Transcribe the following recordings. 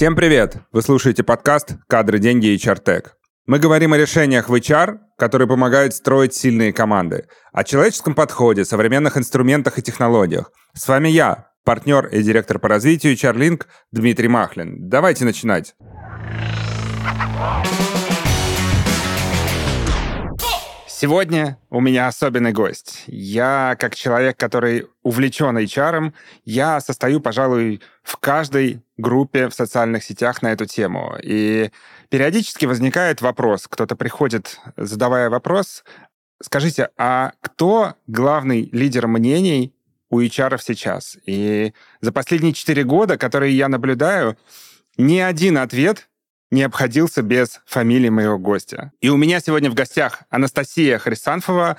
Всем привет! Вы слушаете подкаст «Кадры, деньги и чартек». Мы говорим о решениях в HR, которые помогают строить сильные команды, о человеческом подходе, современных инструментах и технологиях. С вами я, партнер и директор по развитию HR Дмитрий Махлин. Давайте начинать. Сегодня у меня особенный гость. Я, как человек, который увлечен HR, я состою, пожалуй, в каждой группе в социальных сетях на эту тему. И периодически возникает вопрос, кто-то приходит, задавая вопрос, скажите, а кто главный лидер мнений у HR сейчас? И за последние четыре года, которые я наблюдаю, ни один ответ не обходился без фамилии моего гостя. И у меня сегодня в гостях Анастасия Хрисанфова.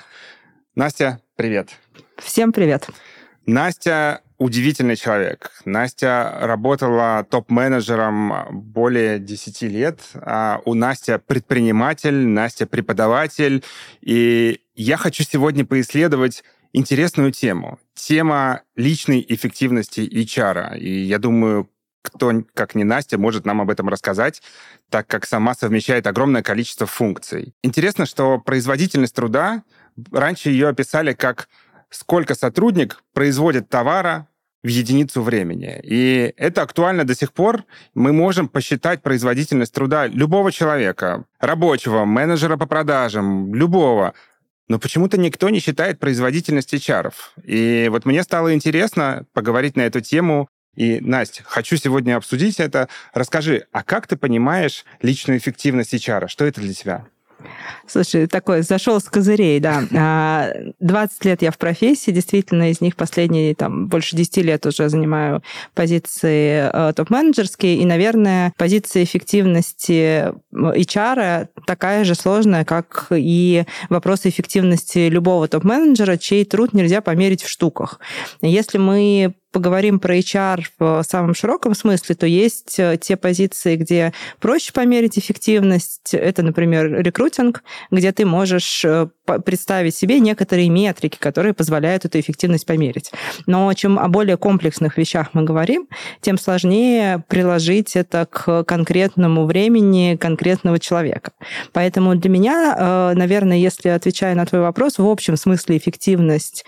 Настя, привет. Всем привет. Настя удивительный человек. Настя работала топ-менеджером более 10 лет. А у Настя предприниматель, Настя преподаватель. И я хочу сегодня поисследовать интересную тему. Тема личной эффективности HR. И я думаю, кто, как не Настя, может нам об этом рассказать, так как сама совмещает огромное количество функций. Интересно, что производительность труда, раньше ее описали как сколько сотрудник производит товара в единицу времени. И это актуально до сих пор. Мы можем посчитать производительность труда любого человека, рабочего, менеджера по продажам, любого. Но почему-то никто не считает производительность HR. И вот мне стало интересно поговорить на эту тему и, Настя, хочу сегодня обсудить это. Расскажи, а как ты понимаешь личную эффективность HR? Что это для тебя? Слушай, такой зашел с козырей, да. 20 а, лет я в профессии, действительно, из них последние там больше 10 лет уже занимаю позиции э, топ-менеджерские, и, наверное, позиция эффективности HR такая же сложная, как и вопросы эффективности любого топ-менеджера, чей труд нельзя померить в штуках. Если мы поговорим про HR в самом широком смысле, то есть э, те позиции, где проще померить эффективность. Это, например, рекрутинг, где ты можешь э, представить себе некоторые метрики, которые позволяют эту эффективность померить. Но чем о более комплексных вещах мы говорим, тем сложнее приложить это к конкретному времени конкретного человека. Поэтому для меня, э, наверное, если отвечая на твой вопрос, в общем смысле эффективность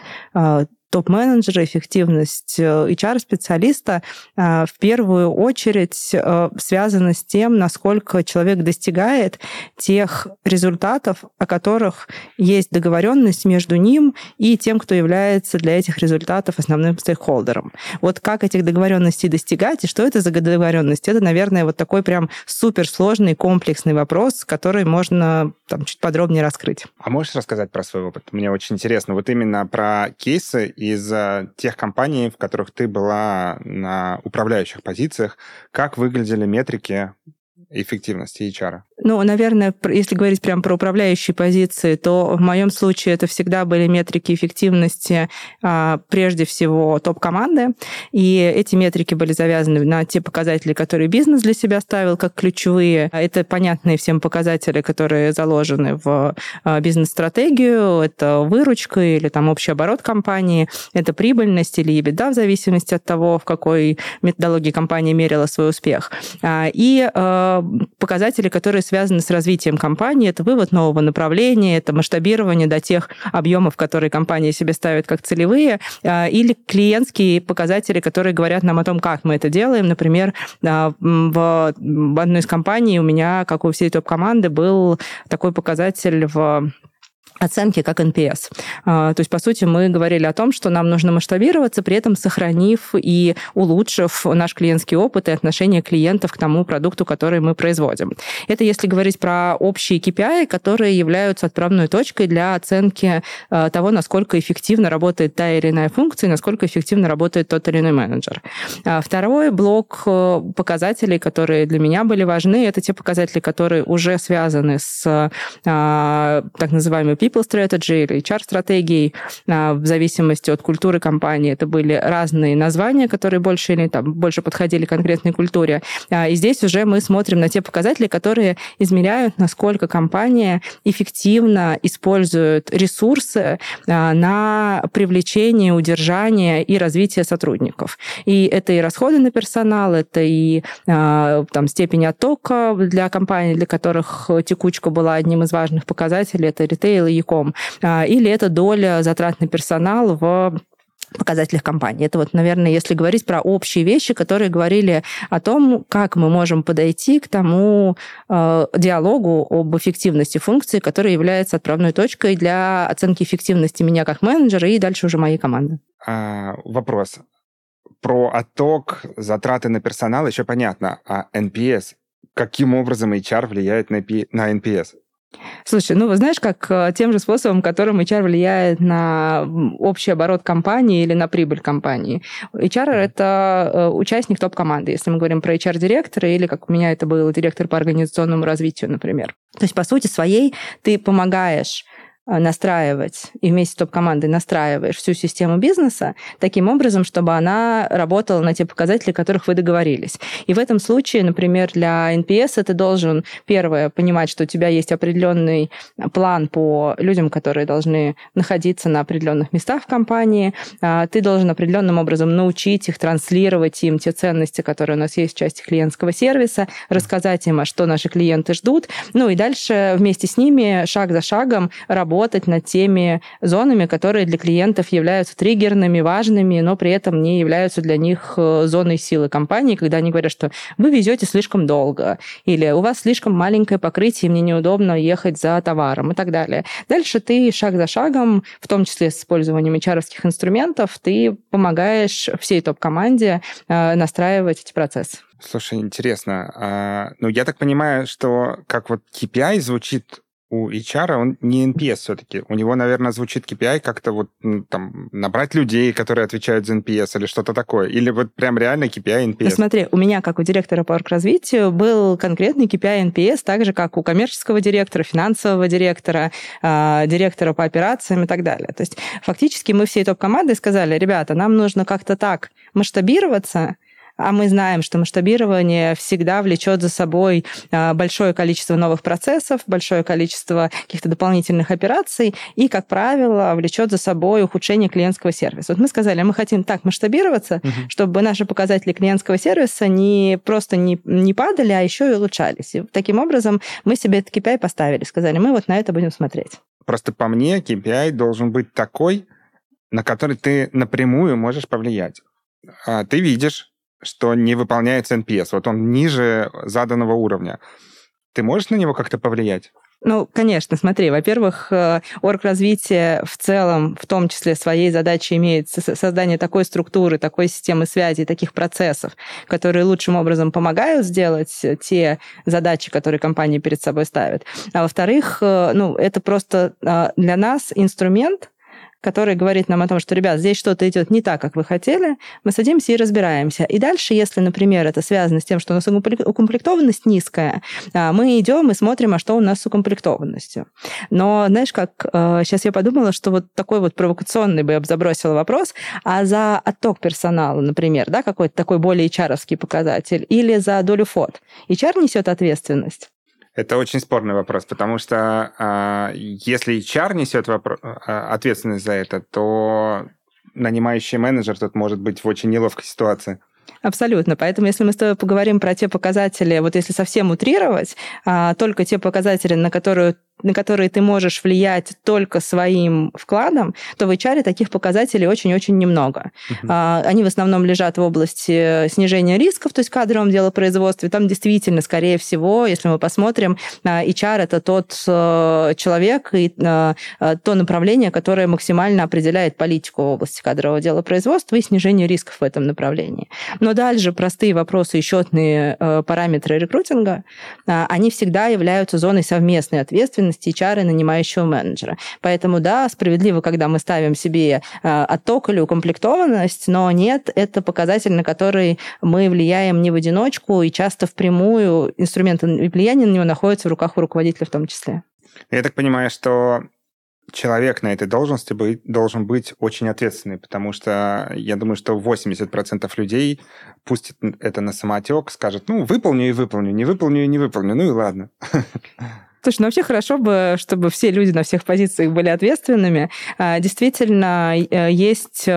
топ-менеджера, эффективность HR-специалиста э, э, в первую очередь э, связана с тем, насколько человек достигает тех результатов, о которых есть договоренность между ним и тем, кто является для этих результатов основным стейкхолдером. Вот как этих договоренностей достигать и что это за договоренность, это, наверное, вот такой прям суперсложный комплексный вопрос, который можно там чуть подробнее раскрыть. А можешь рассказать про свой опыт? Мне очень интересно. Вот именно про кейсы из тех компаний, в которых ты была на управляющих позициях, как выглядели метрики эффективности HR? Ну, наверное, если говорить прямо про управляющие позиции, то в моем случае это всегда были метрики эффективности а, прежде всего топ-команды. И эти метрики были завязаны на те показатели, которые бизнес для себя ставил как ключевые. Это понятные всем показатели, которые заложены в а, бизнес-стратегию. Это выручка или там общий оборот компании, это прибыльность или EBITDA в зависимости от того, в какой методологии компания мерила свой успех. А, и показатели, которые связаны с развитием компании. Это вывод нового направления, это масштабирование до тех объемов, которые компания себе ставит как целевые, а, или клиентские показатели, которые говорят нам о том, как мы это делаем. Например, а, в одной из компаний у меня, как у всей топ-команды, был такой показатель в оценки как NPS. А, то есть, по сути, мы говорили о том, что нам нужно масштабироваться, при этом сохранив и улучшив наш клиентский опыт и отношение клиентов к тому продукту, который мы производим. Это если говорить про общие KPI, которые являются отправной точкой для оценки а, того, насколько эффективно работает та или иная функция, насколько эффективно работает тот или иной менеджер. А, второй блок э, показателей, которые для меня были важны, это те показатели, которые уже связаны с так называемой people strategy или HR-стратегией, а, в зависимости от культуры компании. Это были разные названия, которые больше или там, больше подходили конкретной культуре. А, и здесь уже мы смотрим на те показатели, которые измеряют, насколько компания эффективно использует ресурсы а, на привлечение, удержание и развитие сотрудников. И это и расходы на персонал, это и там, степень оттока для компаний, для которых текучка была одним из важных показателей, это ритейл и яком, или это доля затрат на персонал в показателях компании. Это вот, наверное, если говорить про общие вещи, которые говорили о том, как мы можем подойти к тому э, диалогу об эффективности функции, которая является отправной точкой для оценки эффективности меня как менеджера и дальше уже моей команды. А, вопрос. Про отток, затраты на персонал еще понятно, а NPS, каким образом HR влияет на, на NPS? Слушай, ну, знаешь, как э, тем же способом, которым HR влияет на общий оборот компании или на прибыль компании. HR — это э, участник топ-команды, если мы говорим про HR-директора или, как у меня это был, директор по организационному развитию, например. То есть, по сути своей, ты помогаешь настраивать, и вместе с топ-командой настраиваешь всю систему бизнеса таким образом, чтобы она работала на те показатели, о которых вы договорились. И в этом случае, например, для NPS ты должен, первое, понимать, что у тебя есть определенный план по людям, которые должны находиться на определенных местах в компании. А, ты должен определенным образом научить их, транслировать им те ценности, которые у нас есть в части клиентского сервиса, рассказать им, а что наши клиенты ждут. Ну и дальше вместе с ними шаг за шагом работать работать над теми зонами, которые для клиентов являются триггерными, важными, но при этом не являются для них э, зоной силы компании, когда они говорят, что вы везете слишком долго, или у вас слишком маленькое покрытие, мне неудобно ехать за товаром и так далее. Дальше ты шаг за шагом, в том числе с использованием hr инструментов, ты помогаешь всей топ-команде э, настраивать эти процессы. Слушай, интересно. А, ну, я так понимаю, что как вот KPI звучит у HR он не NPS все-таки. У него, наверное, звучит KPI как-то вот там набрать людей, которые отвечают за NPS или что-то такое. Или вот прям реально KPI NPS. Ну, смотри, у меня, как у директора по развитию был конкретный KPI NPS, так же, как у коммерческого директора, финансового директора, э, директора по операциям и так далее. То есть фактически мы всей топ-командой сказали, ребята, нам нужно как-то так масштабироваться, а мы знаем, что масштабирование всегда влечет за собой а, большое количество новых процессов, большое количество каких-то дополнительных операций и, как правило, влечет за собой ухудшение клиентского сервиса. Вот мы сказали, мы хотим так масштабироваться, угу. чтобы наши показатели клиентского сервиса не просто не, не падали, а еще и улучшались. И таким образом мы себе этот KPI поставили, сказали, мы вот на это будем смотреть. Просто по мне KPI должен быть такой, на который ты напрямую можешь повлиять. А ты видишь, что не выполняется NPS. Вот он ниже заданного уровня. Ты можешь на него как-то повлиять? Ну, конечно, смотри, во-первых, э, орг-развитие в целом, в том числе своей задачей имеет создание такой структуры, такой системы связи, таких процессов, которые лучшим образом помогают сделать те задачи, которые компания перед собой ставит. А во-вторых, э, ну, это просто э, для нас инструмент, который говорит нам о том, что, ребят, здесь что-то идет не так, как вы хотели, мы садимся и разбираемся. И дальше, если, например, это связано с тем, что у нас укомплектованность низкая, а, мы идем и смотрим, а что у нас с укомплектованностью. Но, знаешь, как сейчас э, я подумала, что вот такой вот провокационный бы я бы забросила вопрос, а за отток персонала, например, да, какой-то такой более HR показатель, или за долю фот, HR несет ответственность? Это очень спорный вопрос, потому что э, если HR несет вопро- а, ответственность за это, то нанимающий менеджер тут может быть в очень неловкой ситуации. Абсолютно. Поэтому, если мы с тобой поговорим про те показатели, вот если совсем утрировать, а, только те показатели, на которые на которые ты можешь влиять только своим вкладом, то в HR таких показателей очень-очень немного. Uh-huh. Они в основном лежат в области снижения рисков, то есть кадровом делопроизводстве. Там действительно, скорее всего, если мы посмотрим, а, HR это тот э, человек и э, э, то направление, которое максимально определяет политику в области кадрового делопроизводства и снижение рисков в этом направлении. Но дальше простые вопросы и счетные параметры рекрутинга, а, они всегда являются зоной совместной ответственности ответственности HR и нанимающего менеджера. Поэтому, да, справедливо, когда мы ставим себе э, отток или укомплектованность, но нет, это показатель, на который мы влияем не в одиночку, и часто впрямую инструменты влияния на него находятся в руках у руководителя в том числе. Я так понимаю, что человек на этой должности быть, должен быть очень ответственный, потому что я думаю, что 80% людей пустят это на самотек, скажут, ну, выполню и выполню, не выполню и не выполню, ну и ладно. Слушай, ну вообще хорошо бы, чтобы все люди на всех позициях были ответственными. А, действительно, э, есть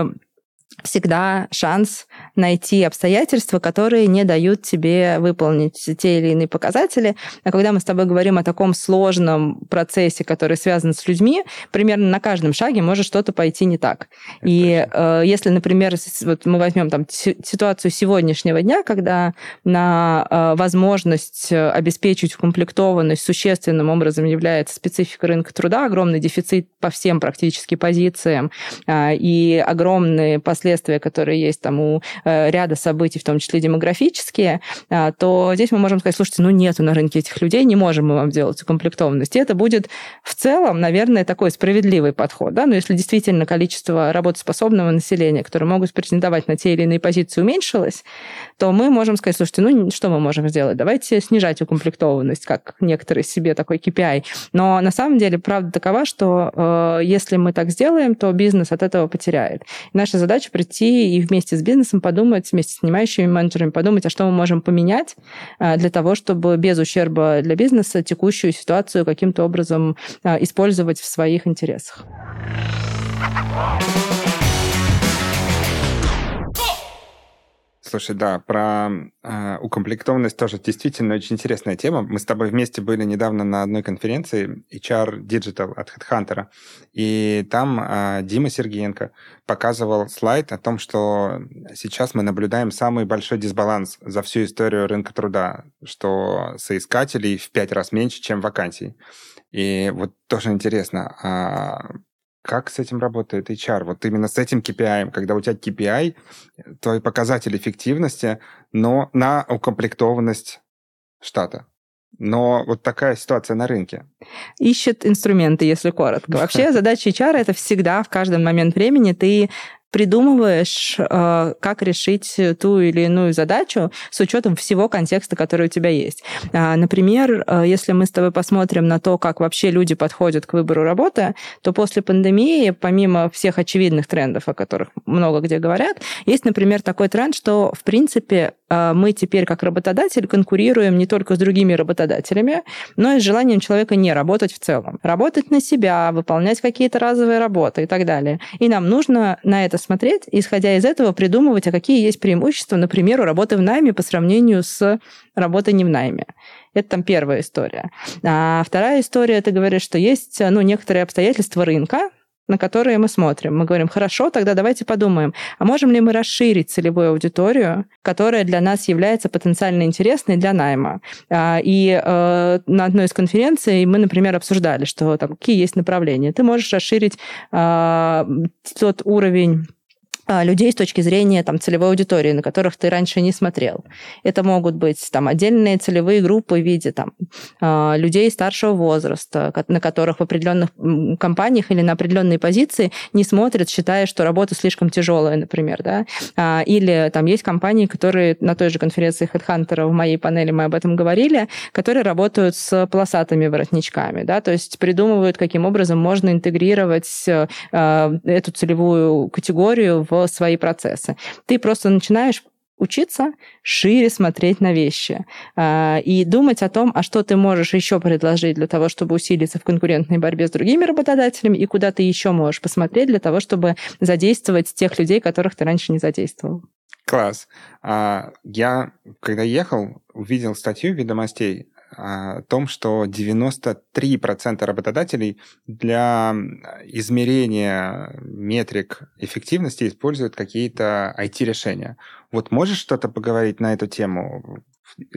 всегда шанс найти обстоятельства, которые не дают тебе выполнить те или иные показатели. А когда мы с тобой говорим о таком сложном процессе, который связан с людьми, примерно на каждом шаге может что-то пойти не так. Это и э, если, например, вот мы возьмем там ситуацию сегодняшнего дня, когда на э, возможность обеспечить укомплектованность существенным образом является специфика рынка труда, огромный дефицит по всем практически позициям э, и огромные последствия, которые есть там у Э, ряда событий, в том числе демографические, а, то здесь мы можем сказать, слушайте, ну нету на рынке этих людей, не можем мы вам делать укомплектованность. И это будет в целом, наверное, такой справедливый подход. Да? Но если действительно количество работоспособного населения, которые могут претендовать на те или иные позиции, уменьшилось, то мы можем сказать, слушайте, ну что мы можем сделать? Давайте снижать укомплектованность, как некоторые себе такой KPI. Но на самом деле правда такова, что э, если мы так сделаем, то бизнес от этого потеряет. И наша задача прийти и вместе с бизнесом подумать, вместе с снимающими менеджерами, подумать, а что мы можем поменять э, для того, чтобы без ущерба для бизнеса текущую ситуацию каким-то образом э, использовать в своих интересах. Слушай, да, про э, укомплектованность тоже действительно очень интересная тема. Мы с тобой вместе были недавно на одной конференции HR Digital от HeadHunter, и там э, Дима Сергеенко показывал слайд о том, что сейчас мы наблюдаем самый большой дисбаланс за всю историю рынка труда, что соискателей в пять раз меньше, чем вакансий. И вот тоже интересно, а как с этим работает HR? Вот именно с этим KPI, когда у тебя KPI, твой показатель эффективности, но на укомплектованность штата. Но вот такая ситуация на рынке. Ищет инструменты, если коротко. Вообще задача HR — это всегда в каждый момент времени ты придумываешь, э, как решить ту или иную задачу с учетом всего контекста, который у тебя есть. А, например, э, если мы с тобой посмотрим на то, как вообще люди подходят к выбору работы, то после пандемии, помимо всех очевидных трендов, о которых много где говорят, есть, например, такой тренд, что, в принципе, мы теперь как работодатель конкурируем не только с другими работодателями, но и с желанием человека не работать в целом. Работать на себя, выполнять какие-то разовые работы и так далее. И нам нужно на это смотреть, исходя из этого придумывать, а какие есть преимущества, например, у работы в найме по сравнению с работой не в найме. Это там первая история. А вторая история, ты говоришь, что есть ну, некоторые обстоятельства рынка, на которые мы смотрим. Мы говорим, хорошо, тогда давайте подумаем, а можем ли мы расширить целевую аудиторию, которая для нас является потенциально интересной для найма. А, и э, на одной из конференций мы, например, обсуждали, что там какие есть направления. Ты можешь расширить а, тот уровень людей с точки зрения там, целевой аудитории, на которых ты раньше не смотрел. Это могут быть там, отдельные целевые группы в виде там, а, людей старшего возраста, на которых в определенных компаниях или на определенные позиции не смотрят, считая, что работа слишком тяжелая, например. Да? А, или там есть компании, которые на той же конференции HeadHunter в моей панели мы об этом говорили, которые работают с полосатыми воротничками. Да? То есть придумывают, каким образом можно интегрировать эту целевую категорию в свои процессы. Ты просто начинаешь учиться шире смотреть на вещи э, и думать о том, а что ты можешь еще предложить для того, чтобы усилиться в конкурентной борьбе с другими работодателями, и куда ты еще можешь посмотреть для того, чтобы задействовать тех людей, которых ты раньше не задействовал. Класс. А, я, когда ехал, увидел статью «Ведомостей» о том, что 93% работодателей для измерения метрик эффективности используют какие-то IT-решения. Вот можешь что-то поговорить на эту тему?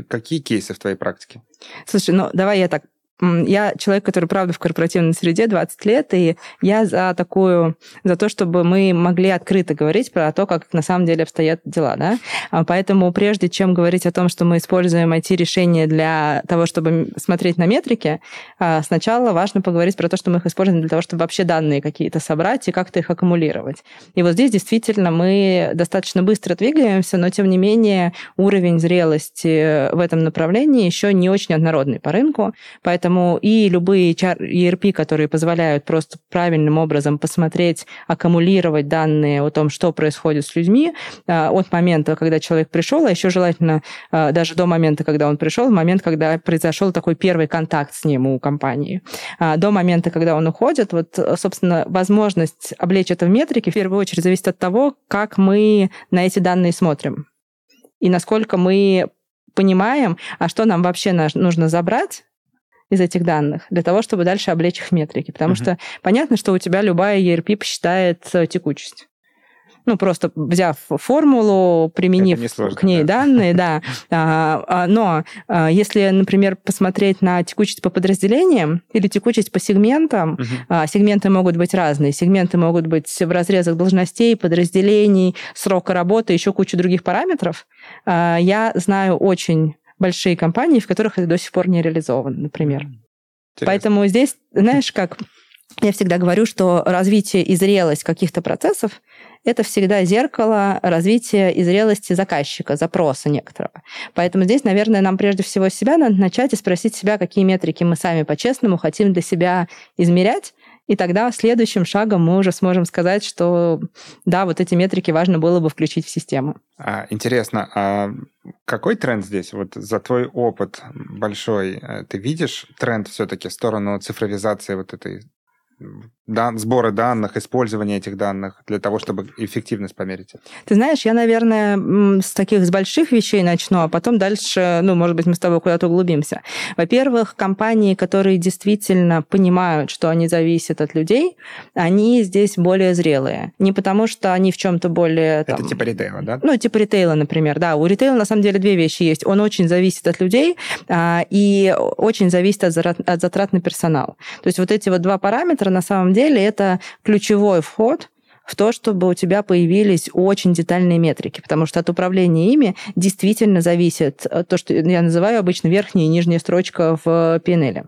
Какие кейсы в твоей практике? Слушай, ну давай я так я человек, который, правда, в корпоративной среде 20 лет, и я за такую, за то, чтобы мы могли открыто говорить про то, как на самом деле обстоят дела, да. А поэтому прежде чем говорить о том, что мы используем IT-решения для того, чтобы смотреть на метрики, а, сначала важно поговорить про то, что мы их используем для того, чтобы вообще данные какие-то собрать и как-то их аккумулировать. И вот здесь действительно мы достаточно быстро двигаемся, но тем не менее уровень зрелости в этом направлении еще не очень однородный по рынку, поэтому Поэтому и любые ERP, которые позволяют просто правильным образом посмотреть, аккумулировать данные о том, что происходит с людьми а, от момента, когда человек пришел, а еще желательно а, даже до момента, когда он пришел, момент, когда произошел такой первый контакт с ним у компании. А, до момента, когда он уходит, вот, собственно, возможность облечь это в метрики в первую очередь зависит от того, как мы на эти данные смотрим и насколько мы понимаем, а что нам вообще нужно забрать из этих данных для того, чтобы дальше облечь их метрики. Потому uh-huh. что понятно, что у тебя любая ERP посчитает э, текучесть ну, просто взяв формулу, применив к ней да. данные, да. А, а, но а, если, например, посмотреть на текучесть по подразделениям или текучесть по сегментам, угу. сегменты могут быть разные. Сегменты могут быть в разрезах должностей, подразделений, срока работы, еще куча других параметров. Я знаю очень большие компании, в которых это до сих пор не реализовано, например. Интересно. Поэтому здесь, знаешь, как я всегда говорю, что развитие и зрелость каких-то процессов это всегда зеркало развития и зрелости заказчика, запроса некоторого. Поэтому здесь, наверное, нам прежде всего себя надо начать и спросить себя, какие метрики мы сами по-честному хотим для себя измерять, и тогда следующим шагом мы уже сможем сказать, что да, вот эти метрики важно было бы включить в систему. А, интересно, а какой тренд здесь? Вот за твой опыт большой, э, ты видишь тренд все-таки в сторону цифровизации вот этой дан, сбора данных, использования этих данных для того, чтобы эффективность померить? Ты знаешь, я, наверное, с таких с больших вещей начну, а потом дальше, ну, может быть, мы с тобой куда-то углубимся. Во-первых, компании, которые действительно понимают, что они зависят от людей, они здесь более зрелые. Не потому, что они в чем-то более... Там, Это типа ритейла, да? Ну, типа ритейла, например, да. У ритейла, на самом деле, две вещи есть. Он очень зависит от людей а, и очень зависит от затрат, от затрат на персонал. То есть вот эти вот два параметра, на самом деле, деле это ключевой вход в то, чтобы у тебя появились очень детальные метрики, потому что от управления ими действительно зависит э, то, что я называю обычно верхняя и нижняя строчка в PNL.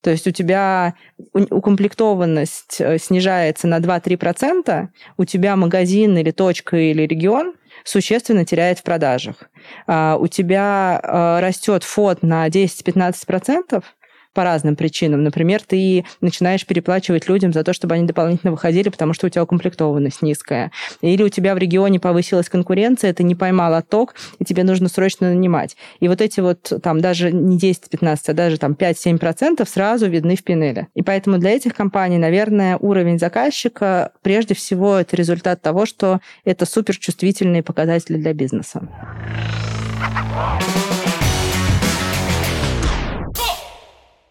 То есть у тебя укомплектованность э, снижается на 2-3%, у тебя магазин или точка или регион существенно теряет в продажах. А, у тебя э, растет фот на 10-15%, по разным причинам. Например, ты начинаешь переплачивать людям за то, чтобы они дополнительно выходили, потому что у тебя укомплектованность низкая. Или у тебя в регионе повысилась конкуренция, ты не поймал отток, и тебе нужно срочно нанимать. И вот эти вот там даже не 10-15, а даже там 5-7% сразу видны в пинеле. И поэтому для этих компаний, наверное, уровень заказчика прежде всего это результат того, что это суперчувствительные показатели для бизнеса.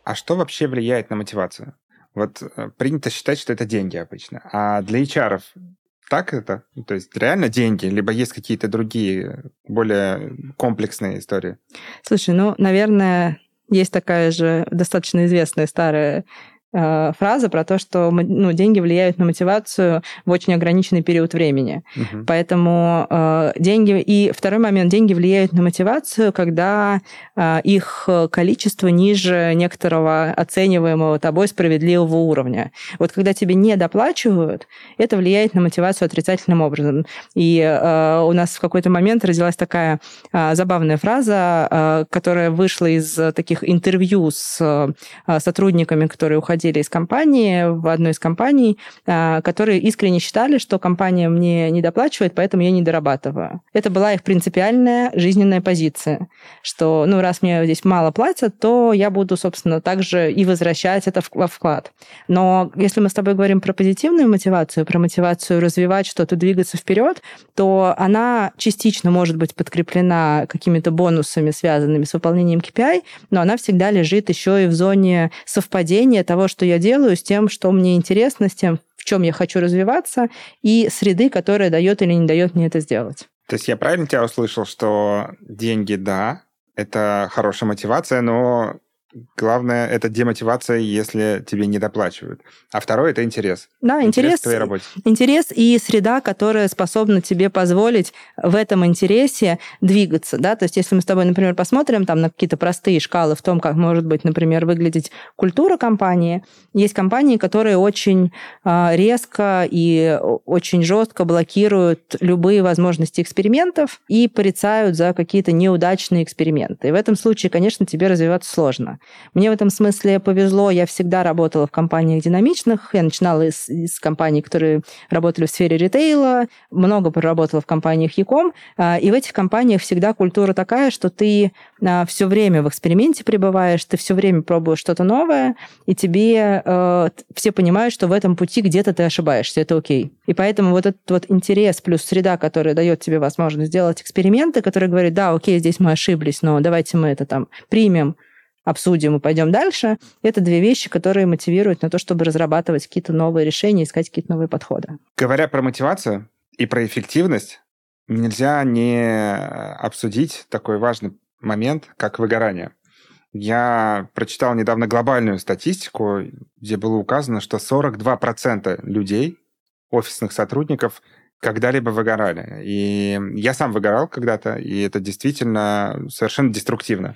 А что вообще влияет на мотивацию? Вот э, принято считать, что это деньги обычно. А для HR так это? То есть реально деньги, либо есть какие-то другие, более комплексные истории? Слушай, ну, наверное, есть такая же достаточно известная старая Э, фраза про то, что ну, деньги влияют на мотивацию в очень ограниченный период времени. Угу. Поэтому э, деньги... И второй момент, деньги влияют на мотивацию, когда э, их количество ниже некоторого оцениваемого тобой справедливого уровня. Вот когда тебе не доплачивают, это влияет на мотивацию отрицательным образом. И э, у нас в какой-то момент родилась такая э, забавная фраза, э, которая вышла из таких интервью с э, сотрудниками, которые уходили уходили из компании, в одной из компаний, а, которые искренне считали, что компания мне не доплачивает, поэтому я не дорабатываю. Это была их принципиальная жизненная позиция, что, ну, раз мне здесь мало платят, то я буду, собственно, также и возвращать это во вклад. Но если мы с тобой говорим про позитивную мотивацию, про мотивацию развивать что-то, двигаться вперед, то она частично может быть подкреплена какими-то бонусами, связанными с выполнением KPI, но она всегда лежит еще и в зоне совпадения того, что я делаю, с тем, что мне интересно, с тем, в чем я хочу развиваться, и среды, которая дает или не дает мне это сделать. То есть я правильно тебя услышал, что деньги, да, это хорошая мотивация, но Главное, это демотивация, если тебе не доплачивают. А второе – это интерес. Да, интерес, интерес к твоей работе. Интерес и среда, которая способна тебе позволить в этом интересе двигаться. Да? То есть если мы с тобой, например, посмотрим там, на какие-то простые шкалы в том, как может быть, например, выглядеть культура компании, есть компании, которые очень а, резко и очень жестко блокируют любые возможности экспериментов и порицают за какие-то неудачные эксперименты. И в этом случае, конечно, тебе развиваться сложно. Мне в этом смысле повезло. Я всегда работала в компаниях динамичных. Я начинала из, из компаний, которые работали в сфере ритейла, много проработала в компаниях Яком. А, и в этих компаниях всегда культура такая, что ты а, все время в эксперименте пребываешь, ты все время пробуешь что-то новое, и тебе э, все понимают, что в этом пути где-то ты ошибаешься, это окей. И поэтому вот этот вот интерес плюс среда, которая дает тебе возможность сделать эксперименты, которые говорят, да, окей, здесь мы ошиблись, но давайте мы это там примем, обсудим и пойдем дальше. Это две вещи, которые мотивируют на то, чтобы разрабатывать какие-то новые решения, искать какие-то новые подходы. Говоря про мотивацию и про эффективность, нельзя не обсудить такой важный момент, как выгорание. Я прочитал недавно глобальную статистику, где было указано, что 42% людей, офисных сотрудников, когда-либо выгорали. И я сам выгорал когда-то, и это действительно совершенно деструктивно.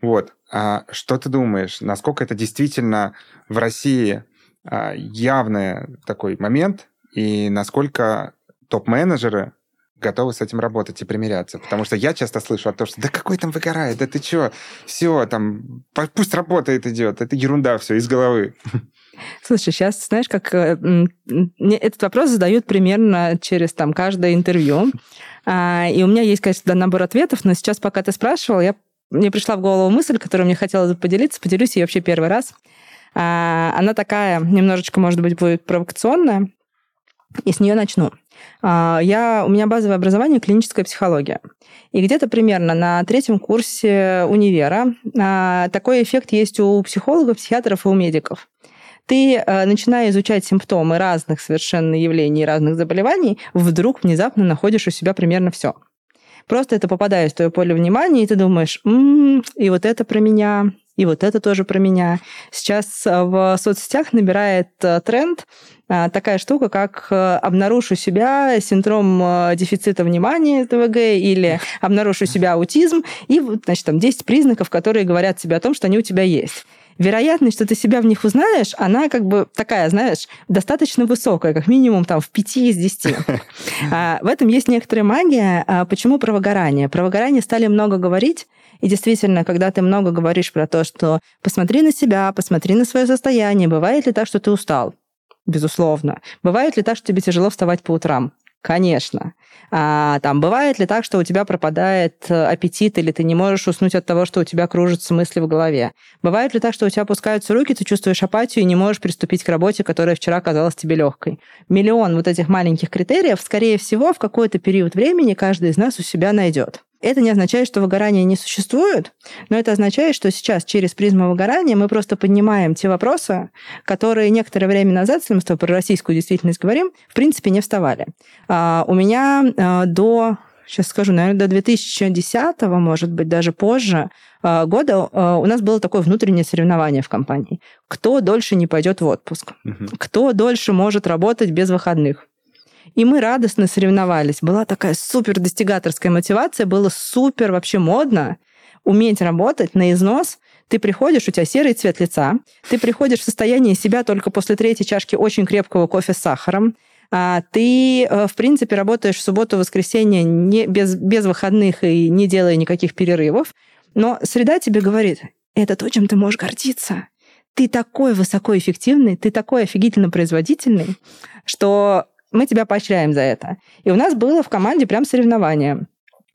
Вот. А что ты думаешь, насколько это действительно в России а, явный такой момент, и насколько топ-менеджеры готовы с этим работать и примиряться. Потому что я часто слышу о том, что да какой там выгорает, да ты что, все, там, пусть работает идет, это ерунда все из головы. Слушай, сейчас, знаешь, как э, этот вопрос задают примерно через там каждое интервью. А, и у меня есть, конечно, набор ответов, но сейчас, пока ты спрашивал, я, мне пришла в голову мысль, которую мне хотелось поделиться, поделюсь ее вообще первый раз. А, она такая, немножечко, может быть, будет провокационная, и с нее начну. А, я, у меня базовое образование клиническая психология. И где-то примерно на третьем курсе универа а, такой эффект есть у психологов, психиатров и у медиков. Ты, начиная изучать симптомы разных совершенно явлений, разных заболеваний, вдруг внезапно находишь у себя примерно все. Просто это попадает в твое поле внимания, и ты думаешь, м-м, и вот это про меня, и вот это тоже про меня. Сейчас в соцсетях набирает тренд а, такая штука, как э, обнаружу себя синдром э, дефицита внимания ТВГ или обнаружу себя аутизм, и, значит, там 10 признаков, которые говорят тебе о том, что они у тебя есть вероятность, что ты себя в них узнаешь, она как бы такая, знаешь, достаточно высокая, как минимум там в 5 из 10. А, в этом есть некоторая магия. А, почему про выгорание? Про выгорание стали много говорить, и действительно, когда ты много говоришь про то, что посмотри на себя, посмотри на свое состояние, бывает ли так, что ты устал? Безусловно. Бывает ли так, что тебе тяжело вставать по утрам? Конечно. А, там бывает ли так, что у тебя пропадает э, аппетит, или ты не можешь уснуть от того, что у тебя кружатся мысли в голове? Бывает ли так, что у тебя опускаются руки, ты чувствуешь апатию и не можешь приступить к работе, которая вчера казалась тебе легкой? Миллион вот этих маленьких критериев, скорее всего, в какой-то период времени каждый из нас у себя найдет. Это не означает, что выгорания не существует, но это означает, что сейчас через призму выгорания мы просто поднимаем те вопросы, которые некоторое время назад, если мы с тобой про российскую действительность говорим, в принципе не вставали. А, у меня а, до сейчас скажу, наверное, до 2010, может быть, даже позже а, года у нас было такое внутреннее соревнование в компании. Кто дольше не пойдет в отпуск? Угу. Кто дольше может работать без выходных? И мы радостно соревновались. Была такая супер достигаторская мотивация, было супер вообще модно уметь работать на износ. Ты приходишь, у тебя серый цвет лица, ты приходишь в состояние себя только после третьей чашки очень крепкого кофе с сахаром, а ты, э, в принципе, работаешь в субботу, воскресенье не, без, без выходных и не делая никаких перерывов, но среда тебе говорит, это то, чем ты можешь гордиться. Ты такой высокоэффективный, ты такой офигительно производительный, что мы тебя поощряем за это. И у нас было в команде прям соревнование.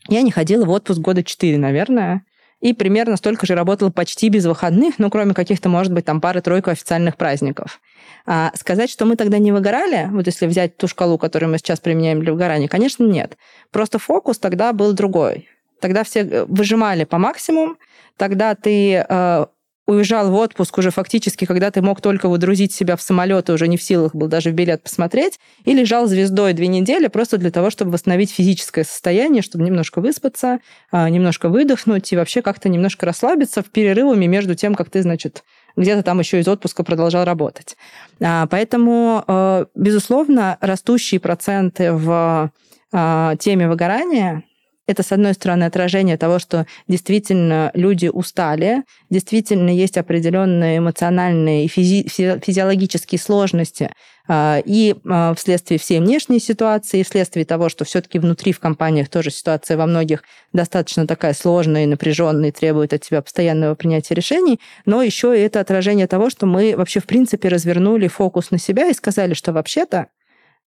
Я не ходила в отпуск года четыре, наверное, и примерно столько же работала почти без выходных, ну, кроме каких-то, может быть, там пары-тройку официальных праздников. А сказать, что мы тогда не выгорали, вот если взять ту шкалу, которую мы сейчас применяем для выгорания, конечно, нет. Просто фокус тогда был другой. Тогда все э, выжимали по максимуму, тогда ты э, уезжал в отпуск уже фактически, когда ты мог только выдрузить себя в самолет и уже не в силах был даже в билет посмотреть, и лежал звездой две недели просто для того, чтобы восстановить физическое состояние, чтобы немножко выспаться, а, немножко выдохнуть и вообще как-то немножко расслабиться в перерывами между тем, как ты, значит, где-то там еще из отпуска продолжал работать. А, поэтому, э, безусловно, растущие проценты в а, теме выгорания это, с одной стороны, отражение того, что действительно люди устали, действительно есть определенные эмоциональные и физи- физиологические сложности, а, и а, вследствие всей внешней ситуации, и вследствие того, что все-таки внутри в компаниях тоже ситуация во многих достаточно такая сложная и напряженная, и требует от тебя постоянного принятия решений, но еще и это отражение того, что мы вообще в принципе развернули фокус на себя и сказали, что вообще-то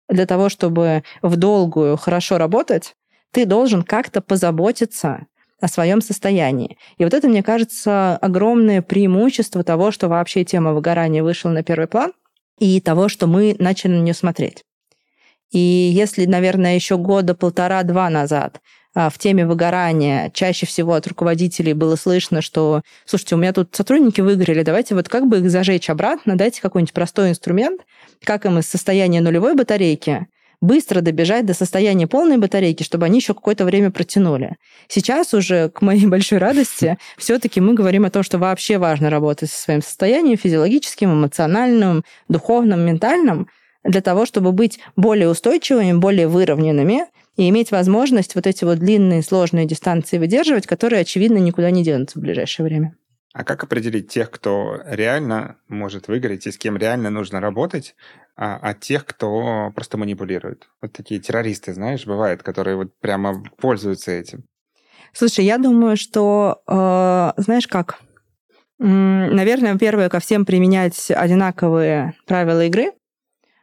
для того, чтобы в долгую хорошо работать, ты должен как-то позаботиться о своем состоянии. И вот это, мне кажется, огромное преимущество того, что вообще тема выгорания вышла на первый план, и того, что мы начали на нее смотреть. И если, наверное, еще года полтора-два назад а, в теме выгорания чаще всего от руководителей было слышно, что, слушайте, у меня тут сотрудники выгорели, давайте вот как бы их зажечь обратно, дайте какой-нибудь простой инструмент, как им из состояния нулевой батарейки быстро добежать до состояния полной батарейки, чтобы они еще какое-то время протянули. Сейчас уже, к моей большой радости, все-таки мы говорим о том, что вообще важно работать со своим состоянием физиологическим, эмоциональным, духовным, ментальным, для того, чтобы быть более устойчивыми, более выровненными и иметь возможность вот эти вот длинные, сложные дистанции выдерживать, которые, очевидно, никуда не денутся в ближайшее время. А как определить тех, кто реально может выиграть и с кем реально нужно работать, а, от тех, кто просто манипулирует. Вот такие террористы, знаешь, бывают, которые вот прямо пользуются этим. Слушай, я думаю, что, э, знаешь как, наверное, первое, ко всем применять одинаковые правила игры,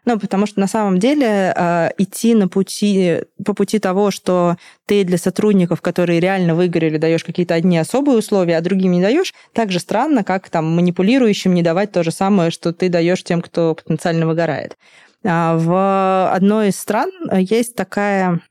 ну, потому что на самом деле э, идти на пути, по пути того, что ты для сотрудников, которые реально выгорели, даешь какие-то одни особые условия, а другим не даешь, так же странно, как там манипулирующим не давать то же самое, что ты даешь тем, кто потенциально выгорает. А в одной из стран есть такая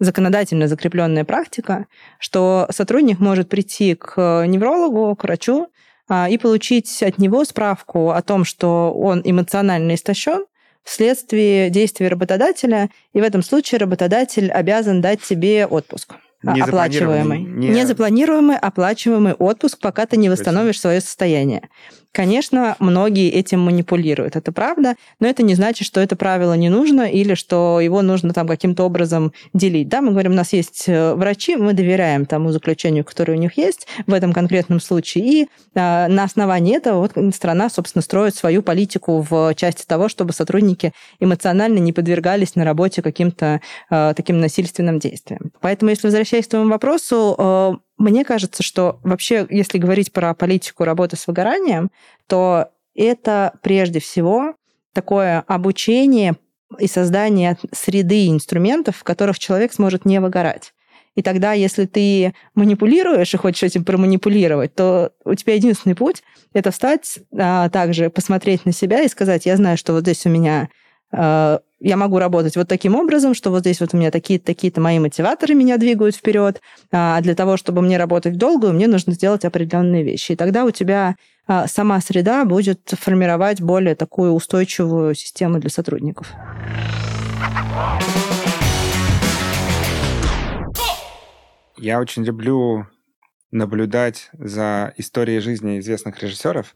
законодательно закрепленная практика, что сотрудник может прийти к неврологу, к врачу, а, и получить от него справку о том, что он эмоционально истощен, вследствие действий работодателя, и в этом случае работодатель обязан дать тебе отпуск. Не оплачиваемый. Не... Незапланируемый, оплачиваемый отпуск, пока ты не восстановишь свое состояние. Конечно, многие этим манипулируют, это правда, но это не значит, что это правило не нужно или что его нужно там каким-то образом делить. Да, мы говорим, у нас есть э, врачи, мы доверяем тому заключению, которое у них есть в этом конкретном случае, и э, на основании этого вот страна, собственно, строит свою политику в части того, чтобы сотрудники эмоционально не подвергались на работе каким-то э, таким насильственным действиям. Поэтому, если возвращаясь к твоему вопросу, э, мне кажется, что вообще, если говорить про политику работы с выгоранием, то это прежде всего такое обучение и создание среды инструментов, в которых человек сможет не выгорать. И тогда, если ты манипулируешь и хочешь этим проманипулировать, то у тебя единственный путь — это встать, а, также посмотреть на себя и сказать, я знаю, что вот здесь у меня а, я могу работать вот таким образом, что вот здесь вот у меня такие-то такие мои мотиваторы меня двигают вперед, а для того, чтобы мне работать долго, мне нужно сделать определенные вещи. И тогда у тебя а, сама среда будет формировать более такую устойчивую систему для сотрудников. Я очень люблю наблюдать за историей жизни известных режиссеров,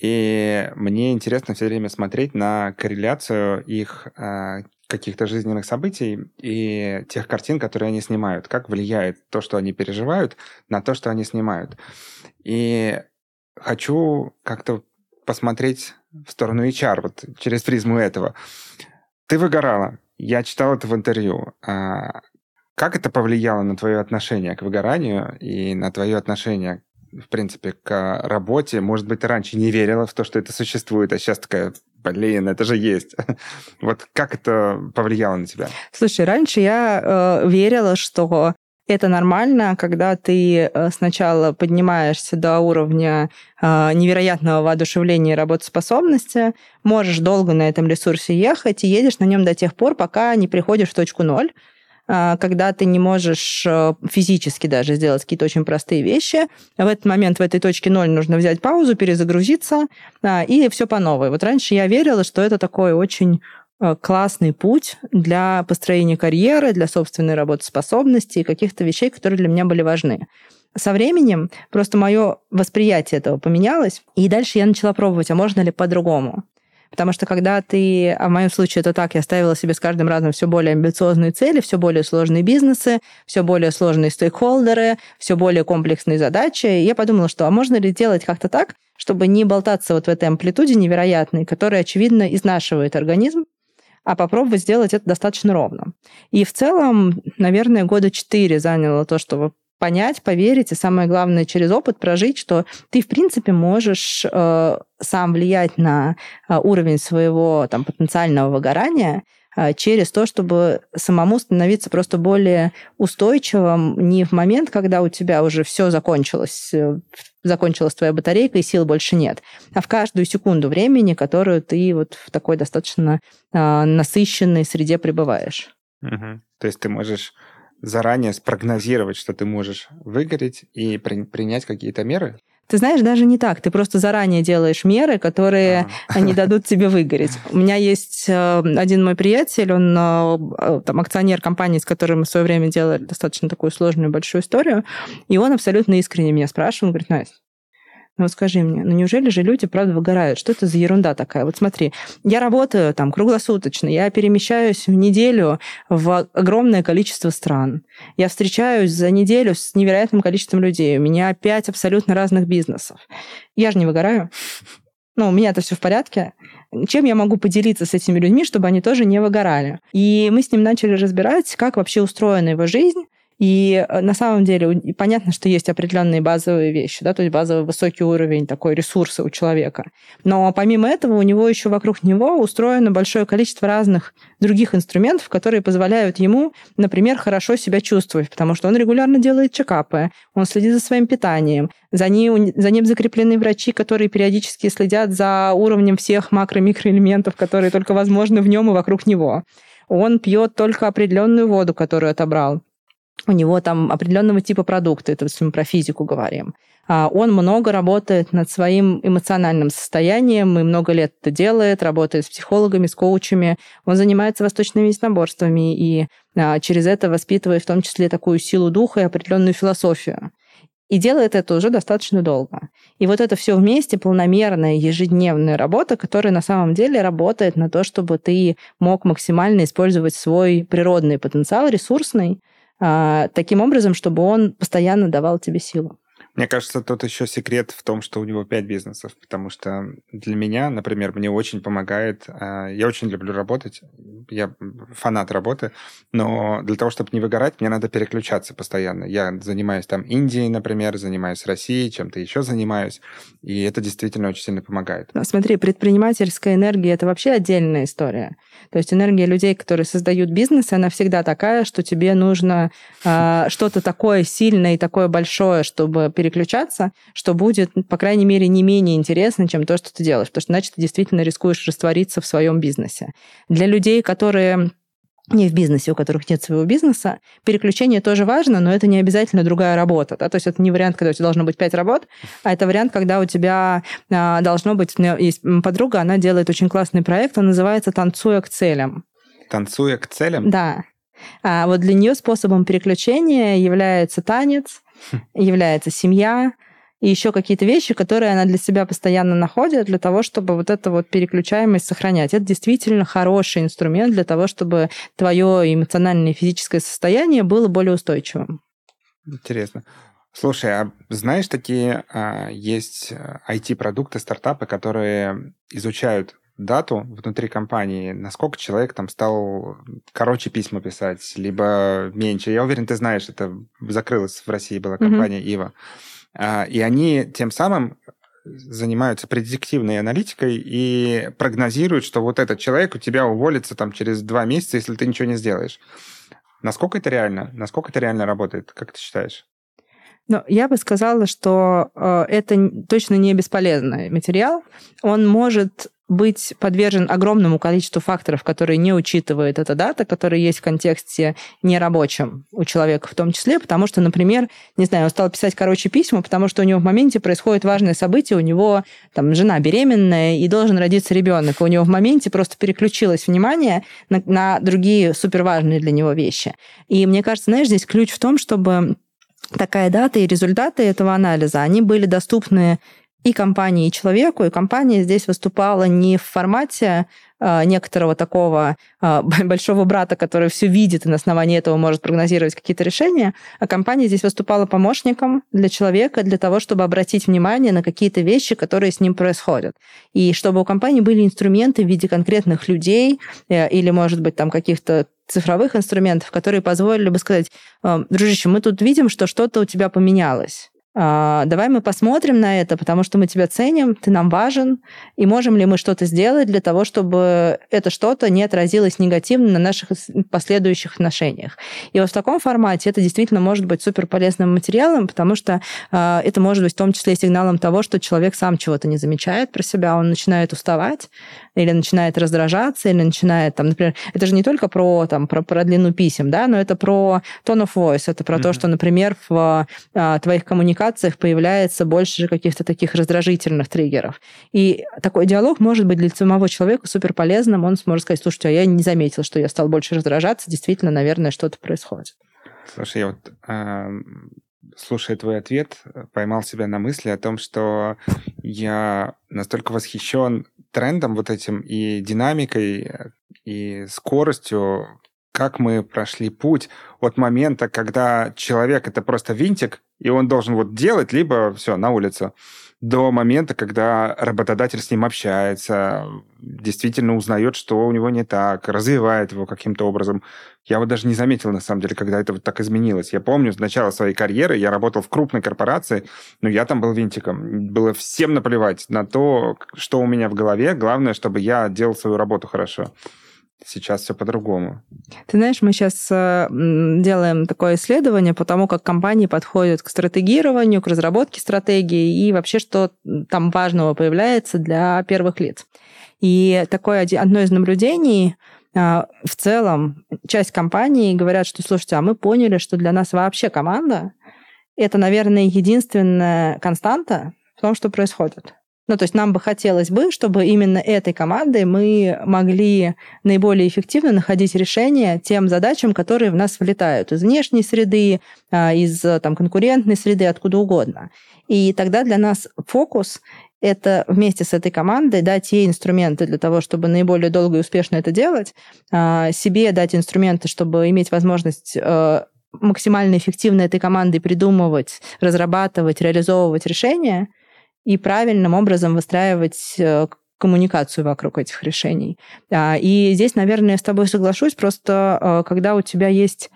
и мне интересно все время смотреть на корреляцию их э, каких-то жизненных событий и тех картин, которые они снимают. Как влияет то, что они переживают, на то, что они снимают. И хочу как-то посмотреть в сторону HR, вот через призму этого. Ты выгорала. Я читал это в интервью. Как это повлияло на твое отношение к выгоранию и на твое отношение, в принципе, к работе? Может быть, ты раньше не верила в то, что это существует, а сейчас такая, блин, это же есть. вот как это повлияло на тебя? Слушай, раньше я э, верила, что это нормально, когда ты э, сначала поднимаешься до уровня э, невероятного воодушевления и работоспособности, можешь долго на этом ресурсе ехать и едешь на нем до тех пор, пока не приходишь в точку ноль, когда ты не можешь э, физически даже сделать какие-то очень простые вещи. В этот момент в этой точке ноль нужно взять паузу, перезагрузиться, а, и все по новой. Вот раньше я верила, что это такой очень э, классный путь для построения карьеры, для собственной работоспособности и каких-то вещей, которые для меня были важны. Со временем просто мое восприятие этого поменялось, и дальше я начала пробовать, а можно ли по-другому. Потому что когда ты, а в моем случае это так, я ставила себе с каждым разом все более амбициозные цели, все более сложные бизнесы, все более сложные стейкхолдеры, все более комплексные задачи. И я подумала, что а можно ли делать как-то так, чтобы не болтаться вот в этой амплитуде невероятной, которая, очевидно, изнашивает организм, а попробовать сделать это достаточно ровно. И в целом, наверное, года четыре заняло то, чтобы понять, поверить, и самое главное, через опыт прожить, что ты, в принципе, можешь э, сам влиять на э, уровень своего там, потенциального выгорания э, через то, чтобы самому становиться просто более устойчивым не в момент, когда у тебя уже все закончилось, э, закончилась твоя батарейка и сил больше нет, а в каждую секунду времени, которую ты вот в такой достаточно э, насыщенной среде пребываешь. Угу. То есть ты можешь заранее спрогнозировать, что ты можешь выгореть и при, принять какие-то меры? Ты знаешь, даже не так. Ты просто заранее делаешь меры, которые а. не дадут тебе выгореть. У меня есть э, один мой приятель, он э, э, там акционер компании, с которой мы в свое время делали достаточно такую сложную большую историю, и он абсолютно искренне меня спрашивал, он говорит, Настя, ну вот скажи мне, ну неужели же люди, правда, выгорают? Что это за ерунда такая? Вот смотри, я работаю там круглосуточно, я перемещаюсь в неделю в огромное количество стран. Я встречаюсь за неделю с невероятным количеством людей. У меня пять абсолютно разных бизнесов. Я же не выгораю. Ну, у меня это все в порядке. Чем я могу поделиться с этими людьми, чтобы они тоже не выгорали? И мы с ним начали разбирать, как вообще устроена его жизнь, и э, на самом деле понятно, что есть определенные базовые вещи, да, то есть базовый высокий уровень такой ресурса у человека. Но помимо этого у него еще вокруг него устроено большое количество разных других инструментов, которые позволяют ему, например, хорошо себя чувствовать, потому что он регулярно делает чекапы, он следит за своим питанием, за ним, за ним закреплены врачи, которые периодически следят за уровнем всех макро-микроэлементов, которые только возможны в нем и вокруг него. Он пьет только определенную воду, которую отобрал у него там определенного типа продукты, это если мы про физику говорим. А он много работает над своим эмоциональным состоянием и много лет это делает, работает с психологами, с коучами. Он занимается восточными единоборствами и а, через это воспитывает в том числе такую силу духа и определенную философию. И делает это уже достаточно долго. И вот это все вместе полномерная ежедневная работа, которая на самом деле работает на то, чтобы ты мог максимально использовать свой природный потенциал, ресурсный, таким образом, чтобы он постоянно давал тебе силу. Мне кажется, тут еще секрет в том, что у него пять бизнесов, потому что для меня, например, мне очень помогает, а, я очень люблю работать, я фанат работы, но для того, чтобы не выгорать, мне надо переключаться постоянно. Я занимаюсь там Индией, например, занимаюсь Россией, чем-то еще занимаюсь, и это действительно очень сильно помогает. Смотри, предпринимательская энергия — это вообще отдельная история. То есть энергия людей, которые создают бизнес, она всегда такая, что тебе нужно э, что-то такое сильное и такое большое, чтобы переключаться, что будет, по крайней мере, не менее интересно, чем то, что ты делаешь. Потому что значит, ты действительно рискуешь раствориться в своем бизнесе. Для людей, которые не в бизнесе, у которых нет своего бизнеса. Переключение тоже важно, но это не обязательно другая работа. Да? То есть это не вариант, когда у тебя должно быть пять работ, а это вариант, когда у тебя а, должно быть... У меня есть подруга, она делает очень классный проект, он называется «Танцуя к целям». «Танцуя к целям»? Да. А вот для нее способом переключения является танец. Является семья, и еще какие-то вещи, которые она для себя постоянно находит для того, чтобы вот эту вот переключаемость сохранять. Это действительно хороший инструмент для того, чтобы твое эмоциональное и физическое состояние было более устойчивым. Интересно. Слушай, а знаешь, такие а, есть IT-продукты, стартапы, которые изучают дату внутри компании, насколько человек там стал короче письма писать, либо меньше. Я уверен, ты знаешь, это закрылась в России была компания mm-hmm. Ива. А, и они тем самым занимаются предиктивной аналитикой и прогнозируют, что вот этот человек у тебя уволится там через два месяца, если ты ничего не сделаешь. Насколько это реально? Насколько это реально работает? Как ты считаешь? Ну, я бы сказала, что э, это точно не бесполезный материал. Он может быть подвержен огромному количеству факторов, которые не учитывает эта дата, которые есть в контексте нерабочем у человека в том числе, потому что, например, не знаю, он стал писать, короче, письма, потому что у него в моменте происходит важное событие, у него там жена беременная и должен родиться ребенок, у него в моменте просто переключилось внимание на, на другие суперважные для него вещи. И мне кажется, знаешь, здесь ключ в том, чтобы такая дата и результаты этого анализа, они были доступны и компании, и человеку. И компания здесь выступала не в формате а, некоторого такого а, большого брата, который все видит и на основании этого может прогнозировать какие-то решения, а компания здесь выступала помощником для человека, для того, чтобы обратить внимание на какие-то вещи, которые с ним происходят. И чтобы у компании были инструменты в виде конкретных людей э, или, может быть, там каких-то цифровых инструментов, которые позволили бы сказать, дружище, мы тут видим, что что-то у тебя поменялось давай мы посмотрим на это, потому что мы тебя ценим, ты нам важен, и можем ли мы что-то сделать для того, чтобы это что-то не отразилось негативно на наших последующих отношениях. И вот в таком формате это действительно может быть супер полезным материалом, потому что э, это может быть в том числе сигналом того, что человек сам чего-то не замечает про себя, он начинает уставать, или начинает раздражаться, или начинает, там, например, это же не только про, там, про, про длину писем, да, но это про tone of voice, это про mm-hmm. то, что, например, в а, твоих коммуникациях появляется больше каких-то таких раздражительных триггеров. И такой диалог может быть для самого человека супер полезным. Он сможет сказать, слушайте, а я не заметил, что я стал больше раздражаться. Действительно, наверное, что-то происходит. Слушай, я вот э, слушая твой ответ, поймал себя на мысли о том, что я настолько восхищен трендом вот этим и динамикой, и скоростью, как мы прошли путь от момента, когда человек это просто винтик, и он должен вот делать, либо все, на улицу, до момента, когда работодатель с ним общается, действительно узнает, что у него не так, развивает его каким-то образом. Я вот даже не заметил, на самом деле, когда это вот так изменилось. Я помню, с начала своей карьеры я работал в крупной корпорации, но я там был винтиком. Было всем наплевать на то, что у меня в голове. Главное, чтобы я делал свою работу хорошо. Сейчас все по-другому. Ты знаешь, мы сейчас э, делаем такое исследование по тому, как компании подходят к стратегированию, к разработке стратегии и вообще, что там важного появляется для первых лиц. И такое одно из наблюдений э, в целом часть компаний говорят, что, слушайте, а мы поняли, что для нас вообще команда — это, наверное, единственная константа в том, что происходит. Ну, то есть нам бы хотелось бы, чтобы именно этой командой мы могли наиболее эффективно находить решения тем задачам, которые в нас влетают из внешней среды, а, из там, конкурентной среды, откуда угодно. И тогда для нас фокус это вместе с этой командой дать ей инструменты для того, чтобы наиболее долго и успешно это делать, а, себе дать инструменты, чтобы иметь возможность э, максимально эффективно этой командой придумывать, разрабатывать, реализовывать решения – и правильным образом выстраивать э, коммуникацию вокруг этих решений. А, и здесь, наверное, я с тобой соглашусь, просто э, когда у тебя есть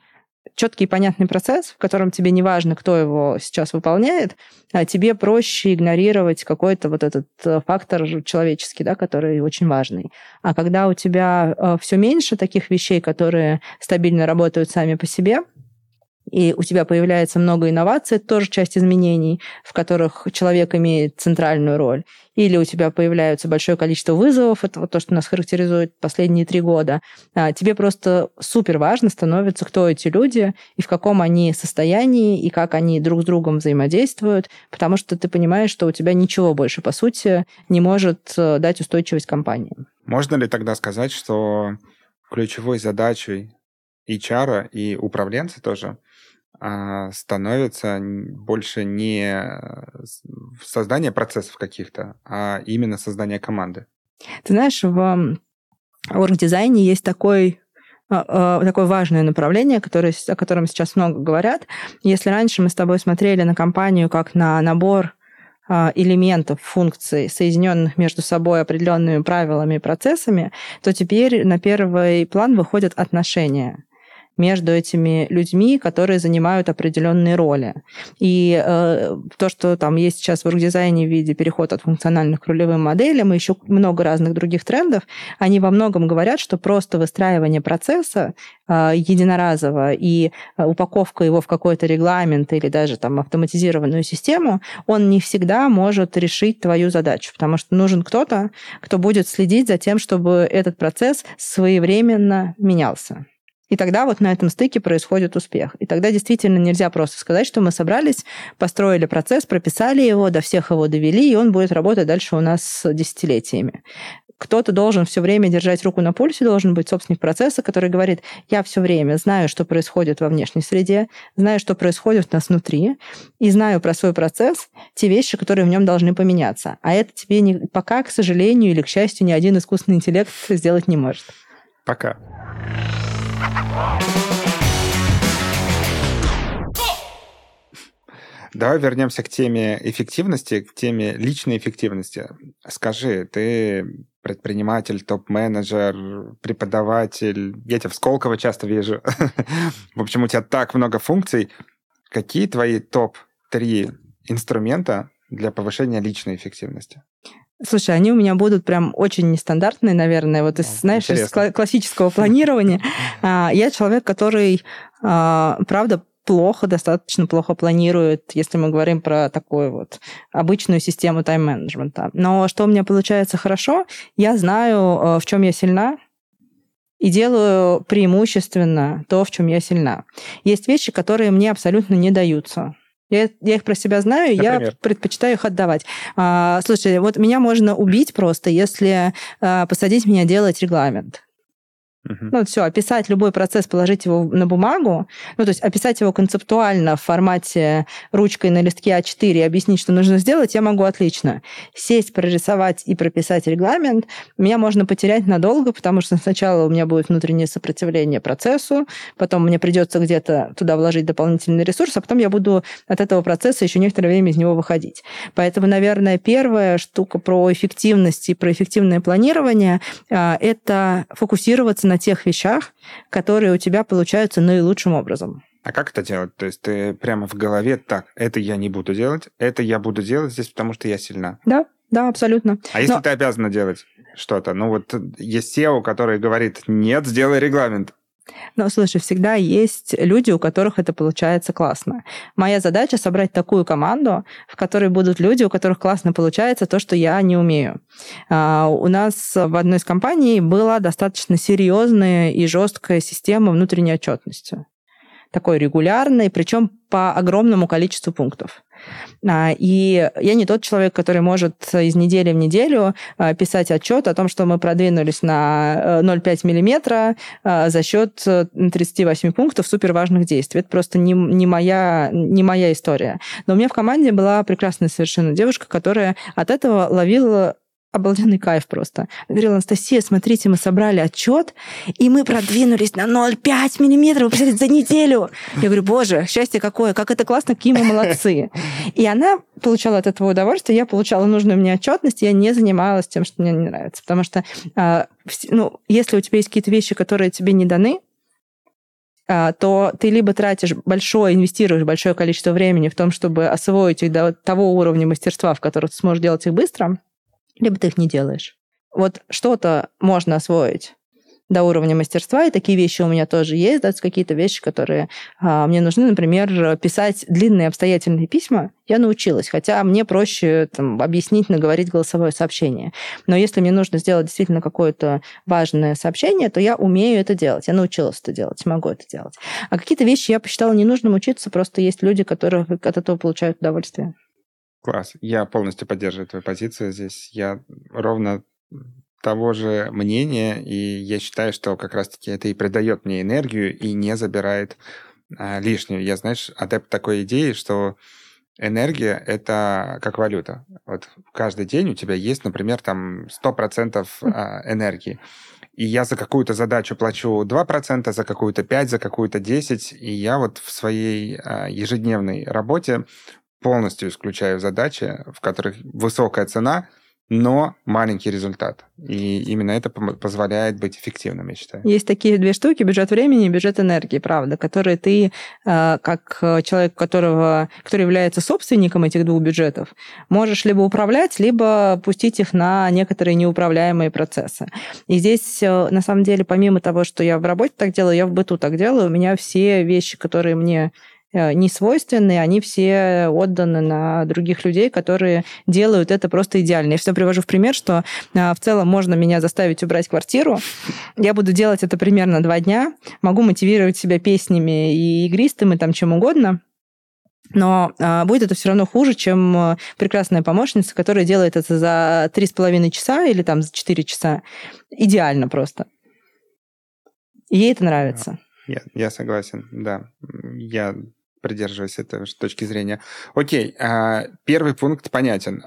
четкий и понятный процесс, в котором тебе не важно, кто его сейчас выполняет, а тебе проще игнорировать какой-то вот этот э, фактор человеческий, да, который очень важный. А когда у тебя все меньше таких вещей, которые стабильно работают сами по себе, и у тебя появляется много инноваций, это тоже часть изменений, в которых человек имеет центральную роль. Или у тебя появляется большое количество вызовов, это вот то, что нас характеризует последние три года. А тебе просто супер важно становится, кто эти люди, и в каком они состоянии, и как они друг с другом взаимодействуют, потому что ты понимаешь, что у тебя ничего больше, по сути, не может э, дать устойчивость компании. Можно ли тогда сказать, что ключевой задачей HR и управленца тоже становится больше не создание процессов каких-то, а именно создание команды. Ты знаешь, в орг-дизайне есть такой а, а, такое важное направление, которое, о котором сейчас много говорят. Если раньше мы с тобой смотрели на компанию как на набор элементов, функций, соединенных между собой определенными правилами и процессами, то теперь на первый план выходят отношения между этими людьми, которые занимают определенные роли. И э, то, что там есть сейчас в оргдизайне в виде перехода от функциональных к ролевым моделям и еще много разных других трендов, они во многом говорят, что просто выстраивание процесса э, единоразово и э, упаковка его в какой-то регламент или даже там автоматизированную систему, он не всегда может решить твою задачу, потому что нужен кто-то, кто будет следить за тем, чтобы этот процесс своевременно менялся. И тогда вот на этом стыке происходит успех. И тогда действительно нельзя просто сказать, что мы собрались, построили процесс, прописали его, до всех его довели, и он будет работать дальше у нас десятилетиями. кто-то должен все время держать руку на пульсе, должен быть собственник процесса, который говорит, я все время знаю, что происходит во внешней среде, знаю, что происходит у нас внутри, и знаю про свой процесс, те вещи, которые в нем должны поменяться. А это тебе не, пока, к сожалению или к счастью, ни один искусственный интеллект сделать не может. Пока. Давай вернемся к теме эффективности, к теме личной эффективности. Скажи, ты предприниматель, топ-менеджер, преподаватель. Я тебя в Сколково часто вижу. в общем, у тебя так много функций. Какие твои топ-3 инструмента для повышения личной эффективности? Слушай, они у меня будут прям очень нестандартные, наверное, вот из, знаешь, Интересно. из классического планирования. А, я человек, который, а, правда, плохо, достаточно плохо планирует, если мы говорим про такую вот обычную систему тайм-менеджмента. Но что у меня получается хорошо, я знаю, э, в чем я сильна, и делаю преимущественно то, в чем я сильна. Есть вещи, которые мне абсолютно не даются. Я, я их про себя знаю, Например? я предпочитаю их отдавать. А, слушай, вот меня можно убить просто, если а, посадить меня делать регламент. Uh-huh. Ну, все, описать любой процесс, положить его на бумагу, ну, то есть описать его концептуально в формате ручкой на листке А4 и объяснить, что нужно сделать, я могу отлично. Сесть, прорисовать и прописать регламент меня можно потерять надолго, потому что сначала у меня будет внутреннее сопротивление процессу, потом мне придется где-то туда вложить дополнительный ресурс, а потом я буду от этого процесса еще некоторое время из него выходить. Поэтому, наверное, первая штука про эффективность и про эффективное планирование а, – это фокусироваться на тех вещах, которые у тебя получаются наилучшим образом. А как это делать? То есть ты прямо в голове, так, это я не буду делать, это я буду делать здесь, потому что я сильна. Да, да, абсолютно. А если Но... ты обязана делать что-то? Ну вот есть SEO, который говорит, нет, сделай регламент. Но, слушай, всегда есть люди, у которых это получается классно. Моя задача собрать такую команду, в которой будут люди, у которых классно получается то, что я не умею. А, у нас в одной из компаний была достаточно серьезная и жесткая система внутренней отчетности такой регулярной, причем по огромному количеству пунктов. А, и я не тот человек, который может из недели в неделю а, писать отчет о том, что мы продвинулись на 0,5 э, миллиметра а, за счет 38 пунктов суперважных действий. Это просто не, не, моя, не моя история. Но у меня в команде была прекрасная совершенно девушка, которая от этого ловила обалденный кайф просто. Говорила, Анастасия, смотрите, мы собрали отчет, и мы продвинулись на 0,5 миллиметров, за неделю. Я говорю, боже, счастье какое, как это классно, какие мы молодцы. И она получала от этого удовольствие, я получала нужную мне отчетность, я не занималась тем, что мне не нравится. Потому что а, ну, если у тебя есть какие-то вещи, которые тебе не даны, а, то ты либо тратишь большое, инвестируешь большое количество времени в том, чтобы освоить их до того уровня мастерства, в котором ты сможешь делать их быстро, либо ты их не делаешь. Вот что-то можно освоить до уровня мастерства, и такие вещи у меня тоже есть, да, какие-то вещи, которые а, мне нужны, например, писать длинные обстоятельные письма, я научилась, хотя мне проще там, объяснить, наговорить голосовое сообщение. Но если мне нужно сделать действительно какое-то важное сообщение, то я умею это делать, я научилась это делать, могу это делать. А какие-то вещи я посчитала ненужным учиться, просто есть люди, которые от этого получают удовольствие. Класс. Я полностью поддерживаю твою позицию здесь. Я ровно того же мнения, и я считаю, что как раз-таки это и придает мне энергию и не забирает а, лишнюю. Я, знаешь, адепт такой идеи, что энергия — это как валюта. Вот каждый день у тебя есть, например, там 100% а, энергии. И я за какую-то задачу плачу 2%, за какую-то 5%, за какую-то 10%. И я вот в своей а, ежедневной работе полностью исключаю задачи, в которых высокая цена, но маленький результат. И именно это позволяет быть эффективным, я считаю. Есть такие две штуки, бюджет времени и бюджет энергии, правда, которые ты, э, как человек, которого, который является собственником этих двух бюджетов, можешь либо управлять, либо пустить их на некоторые неуправляемые процессы. И здесь, э, на самом деле, помимо того, что я в работе так делаю, я в быту так делаю, у меня все вещи, которые мне Э, не свойственны, они все отданы на других людей, которые делают это просто идеально. Я всегда привожу в пример, что э, в целом можно меня заставить убрать квартиру. Я буду делать это примерно два дня. Могу мотивировать себя песнями и игристым, и там чем угодно. но а, будет это все равно хуже, чем а, прекрасная помощница, которая делает это за три с половиной часа или там за четыре часа. Идеально просто. ей это нравится. Я, я согласен, да. Я придерживаюсь этой точки зрения. Окей, а, первый пункт понятен.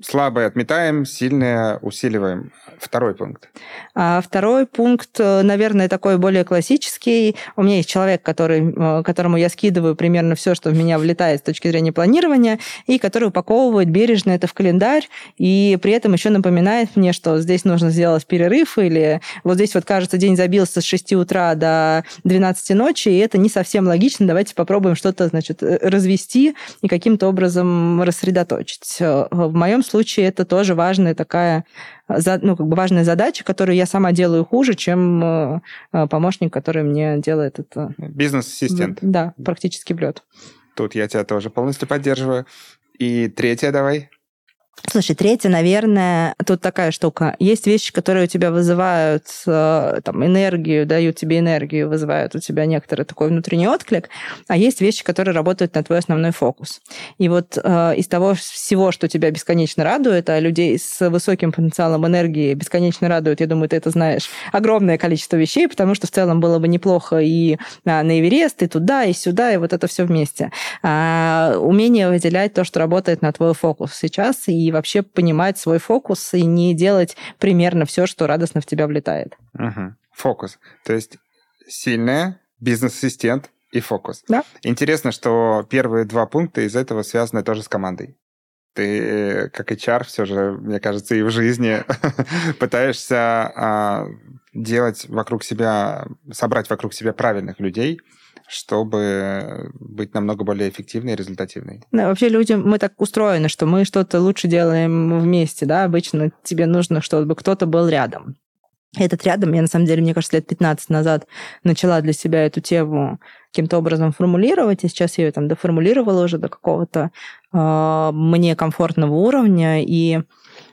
Слабое отметаем, сильное усиливаем. Второй пункт. А второй пункт, э, наверное, такой более классический. У меня есть человек, который, э, которому я скидываю примерно все, что в меня влетает с точки зрения планирования, и который упаковывает бережно это в календарь, и при этом еще напоминает мне, что здесь нужно сделать перерыв, или вот здесь вот, кажется, день забился с 6 утра до 12 ночи, и это не совсем логично, давайте попробуем что-то, значит, э, развести и каким-то образом рассредоточить. В моем случае это тоже важная такая ну, как бы важная задача, которую я сама делаю хуже, чем э, э, помощник, который мне делает это. Бизнес-ассистент. Да, практически в лед. Тут я тебя тоже полностью поддерживаю. И третье давай. Слушай, третье, наверное, тут такая штука. Есть вещи, которые у тебя вызывают э, там, энергию, дают тебе энергию, вызывают у тебя некоторый такой внутренний отклик, а есть вещи, которые работают на твой основной фокус. И вот э, из того всего, что тебя бесконечно радует, а людей с высоким потенциалом энергии бесконечно радует, я думаю, ты это знаешь, огромное количество вещей, потому что в целом было бы неплохо и а, на Эверест, и туда, и сюда, и вот это все вместе. А, умение выделять то, что работает на твой фокус сейчас, и и вообще понимать свой фокус и не делать примерно все, что радостно в тебя влетает. Угу. Фокус. То есть сильная бизнес-ассистент и фокус. Да. Интересно, что первые два пункта из этого связаны тоже с командой. Ты, э, как HR, все же, мне кажется, и в жизни пытаешься а, делать вокруг себя, собрать вокруг себя правильных людей, чтобы быть намного более эффективной и результативной. Да, вообще люди, мы так устроены, что мы что-то лучше делаем вместе, да, обычно тебе нужно, чтобы кто-то был рядом. Этот рядом, я на самом деле, мне кажется, лет 15 назад начала для себя эту тему каким-то образом формулировать, и сейчас я ее там доформулировала уже до какого-то э, мне комфортного уровня, и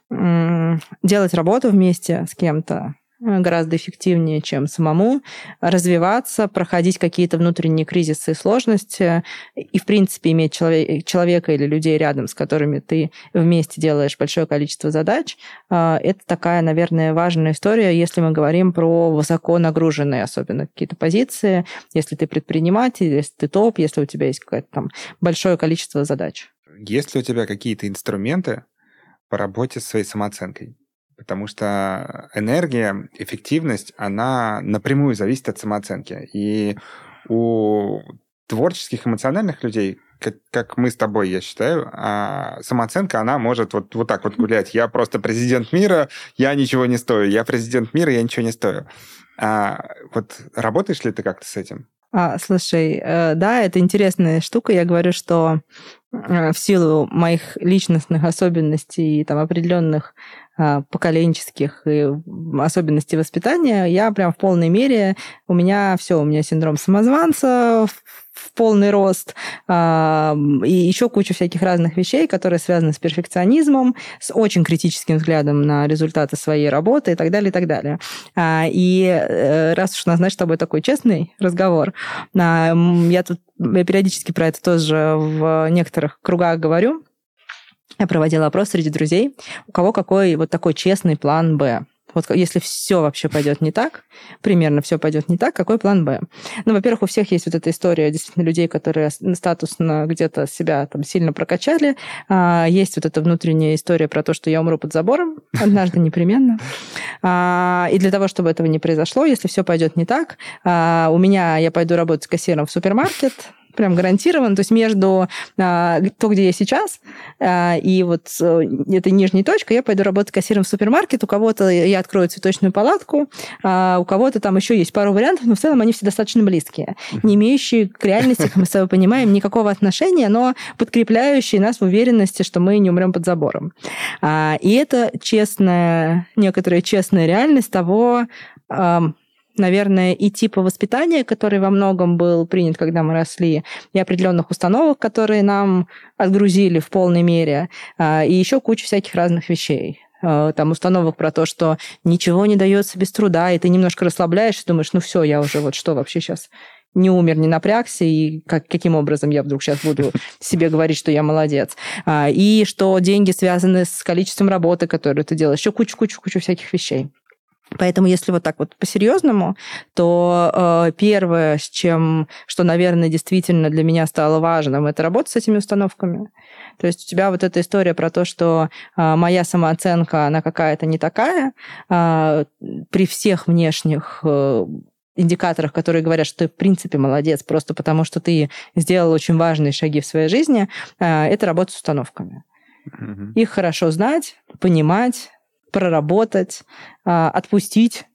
э, делать работу вместе с кем-то, Э, гораздо эффективнее, чем самому развиваться, проходить какие-то внутренние кризисы и сложности, и, в принципе, иметь человек, человека или людей рядом, с которыми ты вместе делаешь большое количество задач, э, это такая, наверное, важная история, если мы говорим про высоко нагруженные, особенно какие-то позиции, если ты предприниматель, если ты топ, если у тебя есть какое-то там большое количество задач. Есть ли у тебя какие-то инструменты по работе с своей самооценкой? Потому что энергия, эффективность, она напрямую зависит от самооценки. И у творческих, эмоциональных людей, как, как мы с тобой, я считаю, а самооценка, она может вот, вот так вот гулять. Я просто президент мира, я ничего не стою. Я президент мира, я ничего не стою. А вот работаешь ли ты как-то с этим? А, слушай, э, да, это интересная штука. Я говорю, что в силу моих личностных особенностей и там определенных а, поколенческих и особенностей воспитания, я прям в полной мере, у меня все, у меня синдром самозванца в полный рост, а, и еще куча всяких разных вещей, которые связаны с перфекционизмом, с очень критическим взглядом на результаты своей работы и так далее, и так далее. А, и э, раз уж у нас, значит, с тобой такой честный разговор, я тут я периодически про это тоже в некоторых кругах говорю, я проводила опрос среди друзей, у кого какой вот такой честный план «Б». Вот если все вообще пойдет не так, примерно все пойдет не так, какой план Б? Ну, во-первых, у всех есть вот эта история действительно людей, которые статусно где-то себя там сильно прокачали. А, есть вот эта внутренняя история про то, что я умру под забором однажды непременно. А, и для того, чтобы этого не произошло, если все пойдет не так, а, у меня я пойду работать кассиром в супермаркет, прям гарантированно. То есть между а, то, где я сейчас, а, и вот а, этой нижней точкой я пойду работать кассиром в супермаркет. У кого-то я открою цветочную палатку, а, у кого-то там еще есть пару вариантов, но в целом они все достаточно близкие, не имеющие к реальности, как мы с тобой понимаем, никакого отношения, но подкрепляющие нас в уверенности, что мы не умрем под забором. А, и это честная, некоторая честная реальность того, наверное, и типа воспитания, который во многом был принят, когда мы росли, и определенных установок, которые нам отгрузили в полной мере, а, и еще куча всяких разных вещей а, там установок про то, что ничего не дается без труда, и ты немножко расслабляешься, думаешь, ну все, я уже вот что вообще сейчас не умер, не напрягся, и как, каким образом я вдруг сейчас буду себе говорить, что я молодец. А, и что деньги связаны с количеством работы, которую ты делаешь, еще кучу-кучу-кучу всяких вещей. Поэтому, если вот так вот по-серьезному, то э, первое, с чем, что, наверное, действительно для меня стало важным, это работа с этими установками. То есть у тебя вот эта история про то, что э, моя самооценка, она какая-то не такая, э, при всех внешних э, индикаторах, которые говорят, что ты, в принципе, молодец, просто потому что ты сделал очень важные шаги в своей жизни, э, это работа с установками. Их хорошо знать, понимать, проработать, а, отпустить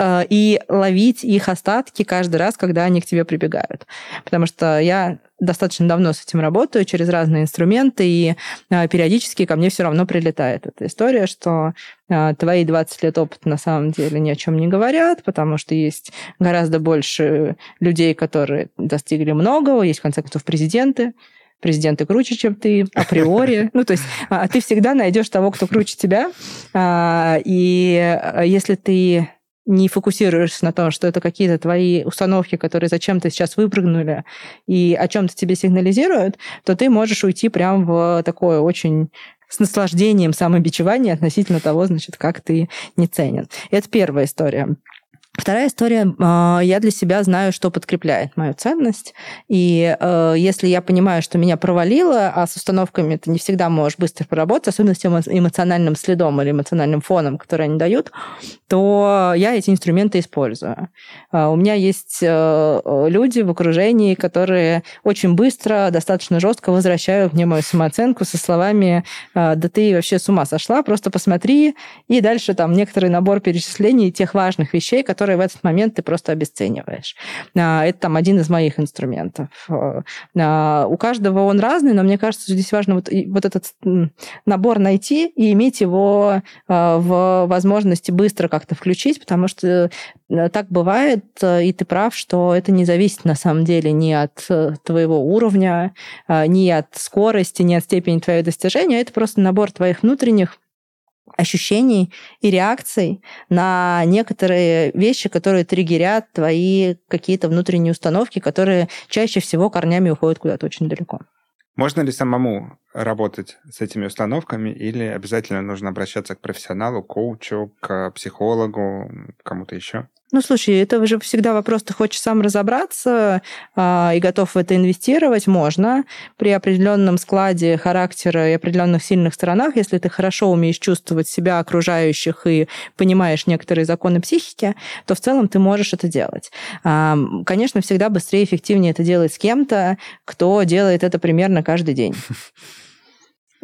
а, и ловить их остатки каждый раз, когда они к тебе прибегают. Потому что я достаточно давно с этим работаю, через разные инструменты, и а, периодически ко мне все равно прилетает эта история, что твои 20 лет опыта на самом деле ни о чем не говорят, потому что есть гораздо больше людей, которые достигли многого, есть, в конце концов, президенты, президенты круче, чем ты, априори. Ну, то есть а, ты всегда найдешь того, кто круче тебя. А, и а, если ты не фокусируешься на том, что это какие-то твои установки, которые зачем-то сейчас выпрыгнули и о чем-то тебе сигнализируют, то ты можешь уйти прям в такое очень с наслаждением самобичевания относительно того, значит, как ты не ценен. Это первая история. Вторая история, а, я для себя знаю, что подкрепляет мою ценность. И э, если я понимаю, что меня провалило, а с установками ты не всегда можешь быстро поработать, особенно с тем эмоциональным следом или эмоциональным фоном, который они дают, то я эти инструменты использую. А, у меня есть э, люди в окружении, которые очень быстро, достаточно жестко возвращают мне мою самооценку со словами «да ты вообще с ума сошла, просто посмотри». И дальше там некоторый набор перечислений тех важных вещей, которые которые в этот момент ты просто обесцениваешь. А, это там один из моих инструментов. А, у каждого он разный, но мне кажется, что здесь важно вот, вот этот набор найти и иметь его а, в возможности быстро как-то включить, потому что э, так бывает, э, и ты прав, что это не зависит на самом деле ни от э, твоего уровня, ни от скорости, ни от степени твоего достижения. Это просто набор твоих внутренних ощущений и реакций на некоторые вещи, которые триггерят твои какие-то внутренние установки, которые чаще всего корнями уходят куда-то очень далеко. Можно ли самому работать с этими установками или обязательно нужно обращаться к профессионалу, коучу, к психологу, кому-то еще? Ну, слушай, это уже всегда вопрос, ты хочешь сам разобраться э, и готов в это инвестировать, можно. При определенном складе характера и определенных сильных сторонах, если ты хорошо умеешь чувствовать себя, окружающих и понимаешь некоторые законы психики, то в целом ты можешь это делать. Э, конечно, всегда быстрее и эффективнее это делать с кем-то, кто делает это примерно каждый день.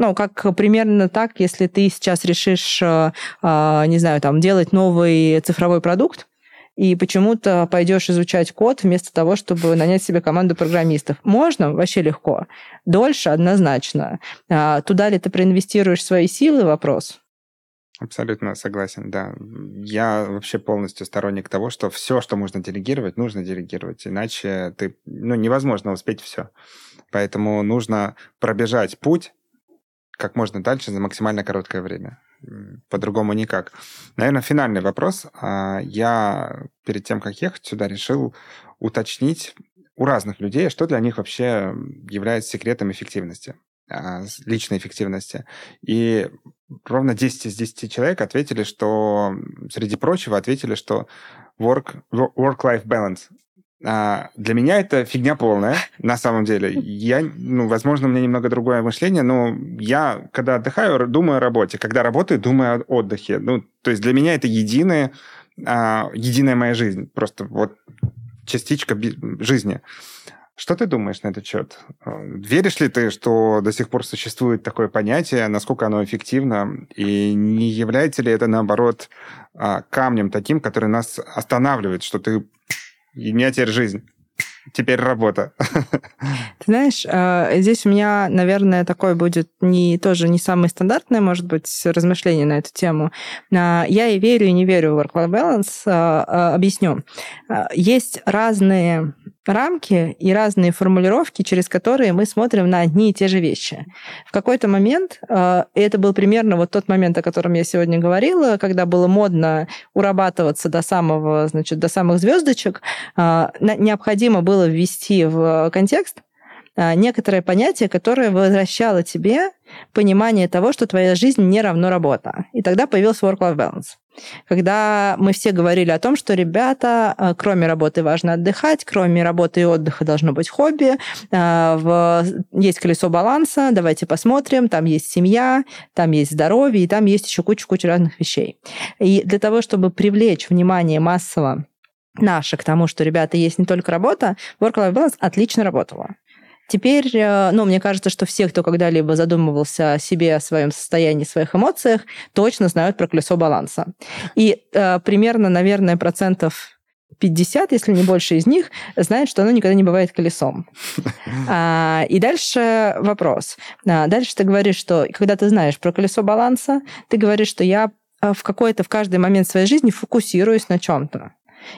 Ну, как примерно так, если ты сейчас решишь, э, э, не знаю, там, делать новый цифровой продукт, и почему-то пойдешь изучать код вместо того, чтобы нанять себе команду программистов. Можно? Вообще легко. Дольше? Однозначно. А туда ли ты проинвестируешь свои силы? Вопрос. Абсолютно согласен, да. Я вообще полностью сторонник того, что все, что можно делегировать, нужно делегировать, иначе ты, ну, невозможно успеть все. Поэтому нужно пробежать путь как можно дальше за максимально короткое время по-другому никак. Наверное, финальный вопрос. А, я перед тем, как ехать сюда, решил уточнить у разных людей, что для них вообще является секретом эффективности, а, личной эффективности. И ровно 10 из 10 человек ответили, что, среди прочего, ответили, что work, work-life balance а, для меня это фигня полная, на самом деле. Я, ну, возможно, у меня немного другое мышление, но я, когда отдыхаю, думаю о работе. Когда работаю, думаю о отдыхе. Ну, то есть для меня это единое, а, единая моя жизнь. Просто вот частичка жизни. Что ты думаешь на этот счет? Веришь ли ты, что до сих пор существует такое понятие, насколько оно эффективно, и не является ли это, наоборот, а, камнем таким, который нас останавливает, что ты и меня теперь жизнь. Теперь работа. Ты знаешь, э, здесь у меня, наверное, такое будет не тоже не самое стандартное, может быть, размышление на эту тему. А, я и верю, и не верю в work-life balance. А, а, объясню. Есть разные рамки и разные формулировки, через которые мы смотрим на одни и те же вещи. В какой-то момент, и это был примерно вот тот момент, о котором я сегодня говорила, когда было модно урабатываться до самого, значит, до самых звездочек, необходимо было ввести в контекст а, некоторое понятие, которое возвращало тебе понимание того, что твоя жизнь не равно работа. И тогда появился work-life balance. Когда мы все говорили о том, что, ребята, а, кроме работы важно отдыхать, кроме работы и отдыха должно быть хобби, есть колесо баланса, давайте посмотрим, там есть семья, там есть здоровье, и там есть еще куча-куча разных вещей. И для того, чтобы привлечь внимание массово наше к тому, что, ребята, есть не только работа, Work-Life Balance отлично работала. Теперь, э, ну, мне кажется, что все, кто когда-либо задумывался о себе, о своем состоянии, своих эмоциях, точно знают про колесо баланса. И э, примерно, наверное, процентов 50, если не больше из них, знают, что оно никогда не бывает колесом. А, и дальше вопрос. А, дальше ты говоришь, что когда ты знаешь про колесо баланса, ты говоришь, что я э, в какой-то, в каждый момент своей жизни фокусируюсь на чем-то.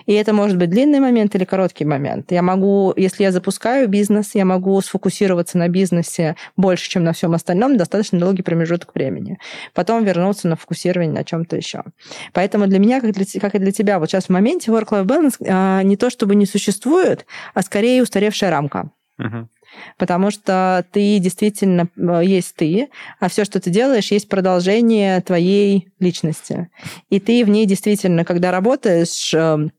И это может быть длинный момент или короткий момент. Я могу, если я запускаю бизнес, я могу сфокусироваться на бизнесе больше, чем на всем остальном, достаточно долгий промежуток времени. Потом вернуться на фокусирование на чем-то еще. Поэтому для меня, как, для, как и для тебя, вот сейчас в моменте work-life balance а, не то чтобы не существует, а скорее устаревшая рамка. Uh-huh. Потому что ты действительно э, есть ты, а все, что ты делаешь, есть продолжение твоей личности. И ты в ней действительно, когда работаешь, эм,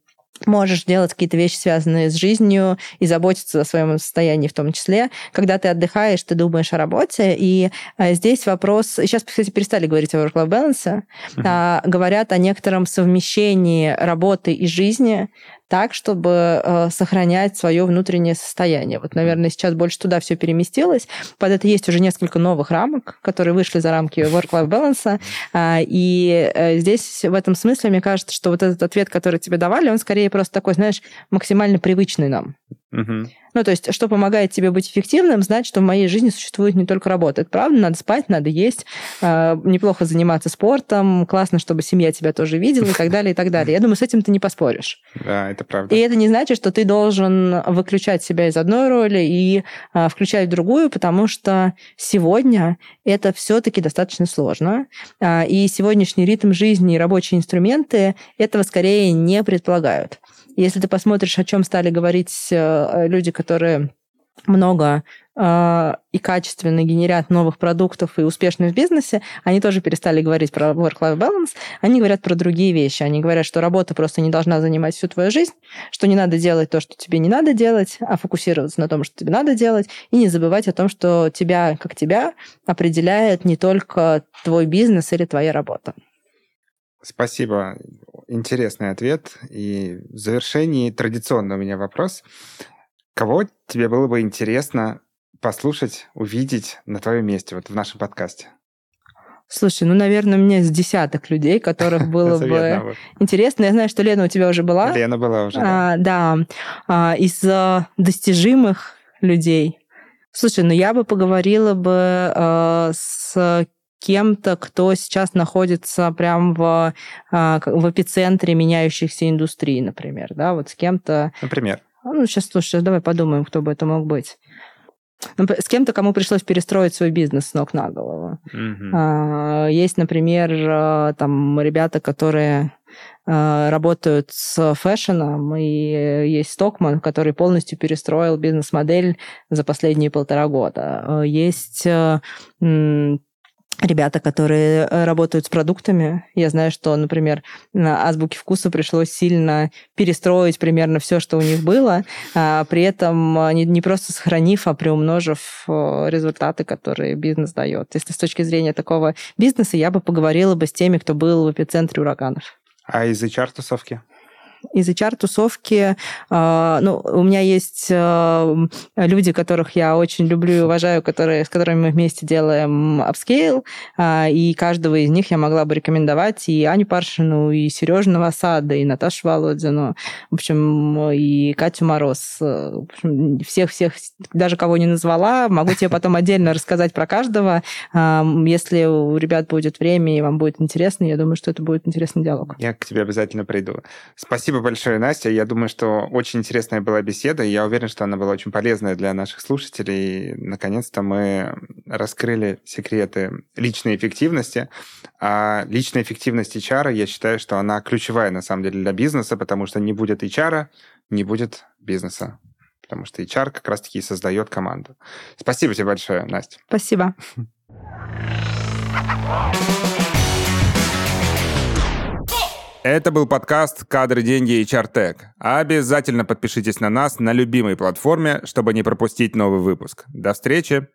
можешь делать какие-то вещи, связанные с жизнью, и заботиться о своем состоянии в том числе. Когда ты отдыхаешь, ты думаешь о работе. И э, здесь вопрос... Сейчас, кстати, перестали говорить о work-life balance, а, говорят о некотором совмещении работы и жизни, так, чтобы э, сохранять свое внутреннее состояние. Вот, наверное, сейчас больше туда все переместилось. Под это есть уже несколько новых рамок, которые вышли за рамки work-life balance. Э, и э, здесь в этом смысле, мне кажется, что вот этот ответ, который тебе давали, он скорее просто такой, знаешь, максимально привычный нам. Угу. Ну, то есть, что помогает тебе быть эффективным, знать, что в моей жизни существует не только работа. Это правда, надо спать, надо есть, э, неплохо заниматься спортом, классно, чтобы семья тебя тоже видела и так далее, и так далее. Я думаю, с этим ты не поспоришь. Да, это правда. И это не значит, что ты должен выключать себя из одной роли и э, включать в другую, потому что сегодня это все-таки достаточно сложно. Э, и сегодняшний ритм жизни и рабочие инструменты этого скорее не предполагают. Если ты посмотришь, о чем стали говорить э, люди, которые много э, и качественно генерят новых продуктов и успешны в бизнесе, они тоже перестали говорить про work-life balance, они говорят про другие вещи. Они говорят, что работа просто не должна занимать всю твою жизнь, что не надо делать то, что тебе не надо делать, а фокусироваться на том, что тебе надо делать, и не забывать о том, что тебя, как тебя, определяет не только твой бизнес или твоя работа. Спасибо. Интересный ответ. И в завершении традиционно у меня вопрос. Кого тебе было бы интересно послушать, увидеть на твоем месте, вот в нашем подкасте? Слушай, ну, наверное, у меня из десяток людей, которых было бы интересно. Я знаю, что Лена у тебя уже была. Лена была уже, да. А, да. А, из достижимых людей. Слушай, ну я бы поговорила бы а, с кем-то, кто сейчас находится прям в, а, в эпицентре меняющихся индустрий, например, да, вот с кем-то... Например? Ну, сейчас, слушай, давай подумаем, кто бы это мог быть. Ну, с кем-то, кому пришлось перестроить свой бизнес с ног на голову. Mm-hmm. Есть, например, а, там ребята, которые работают с фэшеном, и есть Стокман, который полностью перестроил бизнес-модель за последние полтора года. Есть ребята, которые э, работают с продуктами. Я знаю, что, например, на Азбуке вкуса пришлось сильно перестроить примерно все, что у них было, а при этом а, не, не просто сохранив, а приумножив э, результаты, которые бизнес дает. Если с точки зрения такого бизнеса, я бы поговорила бы с теми, кто был в эпицентре ураганов. А из HR-тусовки? Из HR-тусовки, э, ну, у меня есть э, люди, которых я очень люблю и уважаю, которые, с которыми мы вместе делаем upscale, э, и каждого из них я могла бы рекомендовать и Аню Паршину, и Сережу Новосада, и Наташу Володину, в общем, и Катю Мороз. Всех-всех, даже кого не назвала, могу тебе потом отдельно рассказать про каждого. Если у ребят будет время и вам будет интересно, я думаю, что это будет интересный диалог. Я к тебе обязательно приду. Спасибо большое, Настя. Я думаю, что очень интересная была беседа, и я уверен, что она была очень полезная для наших слушателей. Наконец-то мы раскрыли секреты личной эффективности. А личная эффективность HR, я считаю, что она ключевая на самом деле для бизнеса, потому что не будет HR, не будет бизнеса потому что HR как раз-таки и создает команду. Спасибо тебе большое, Настя. Спасибо. Это был подкаст «Кадры, деньги и чартек». Обязательно подпишитесь на нас на любимой платформе, чтобы не пропустить новый выпуск. До встречи!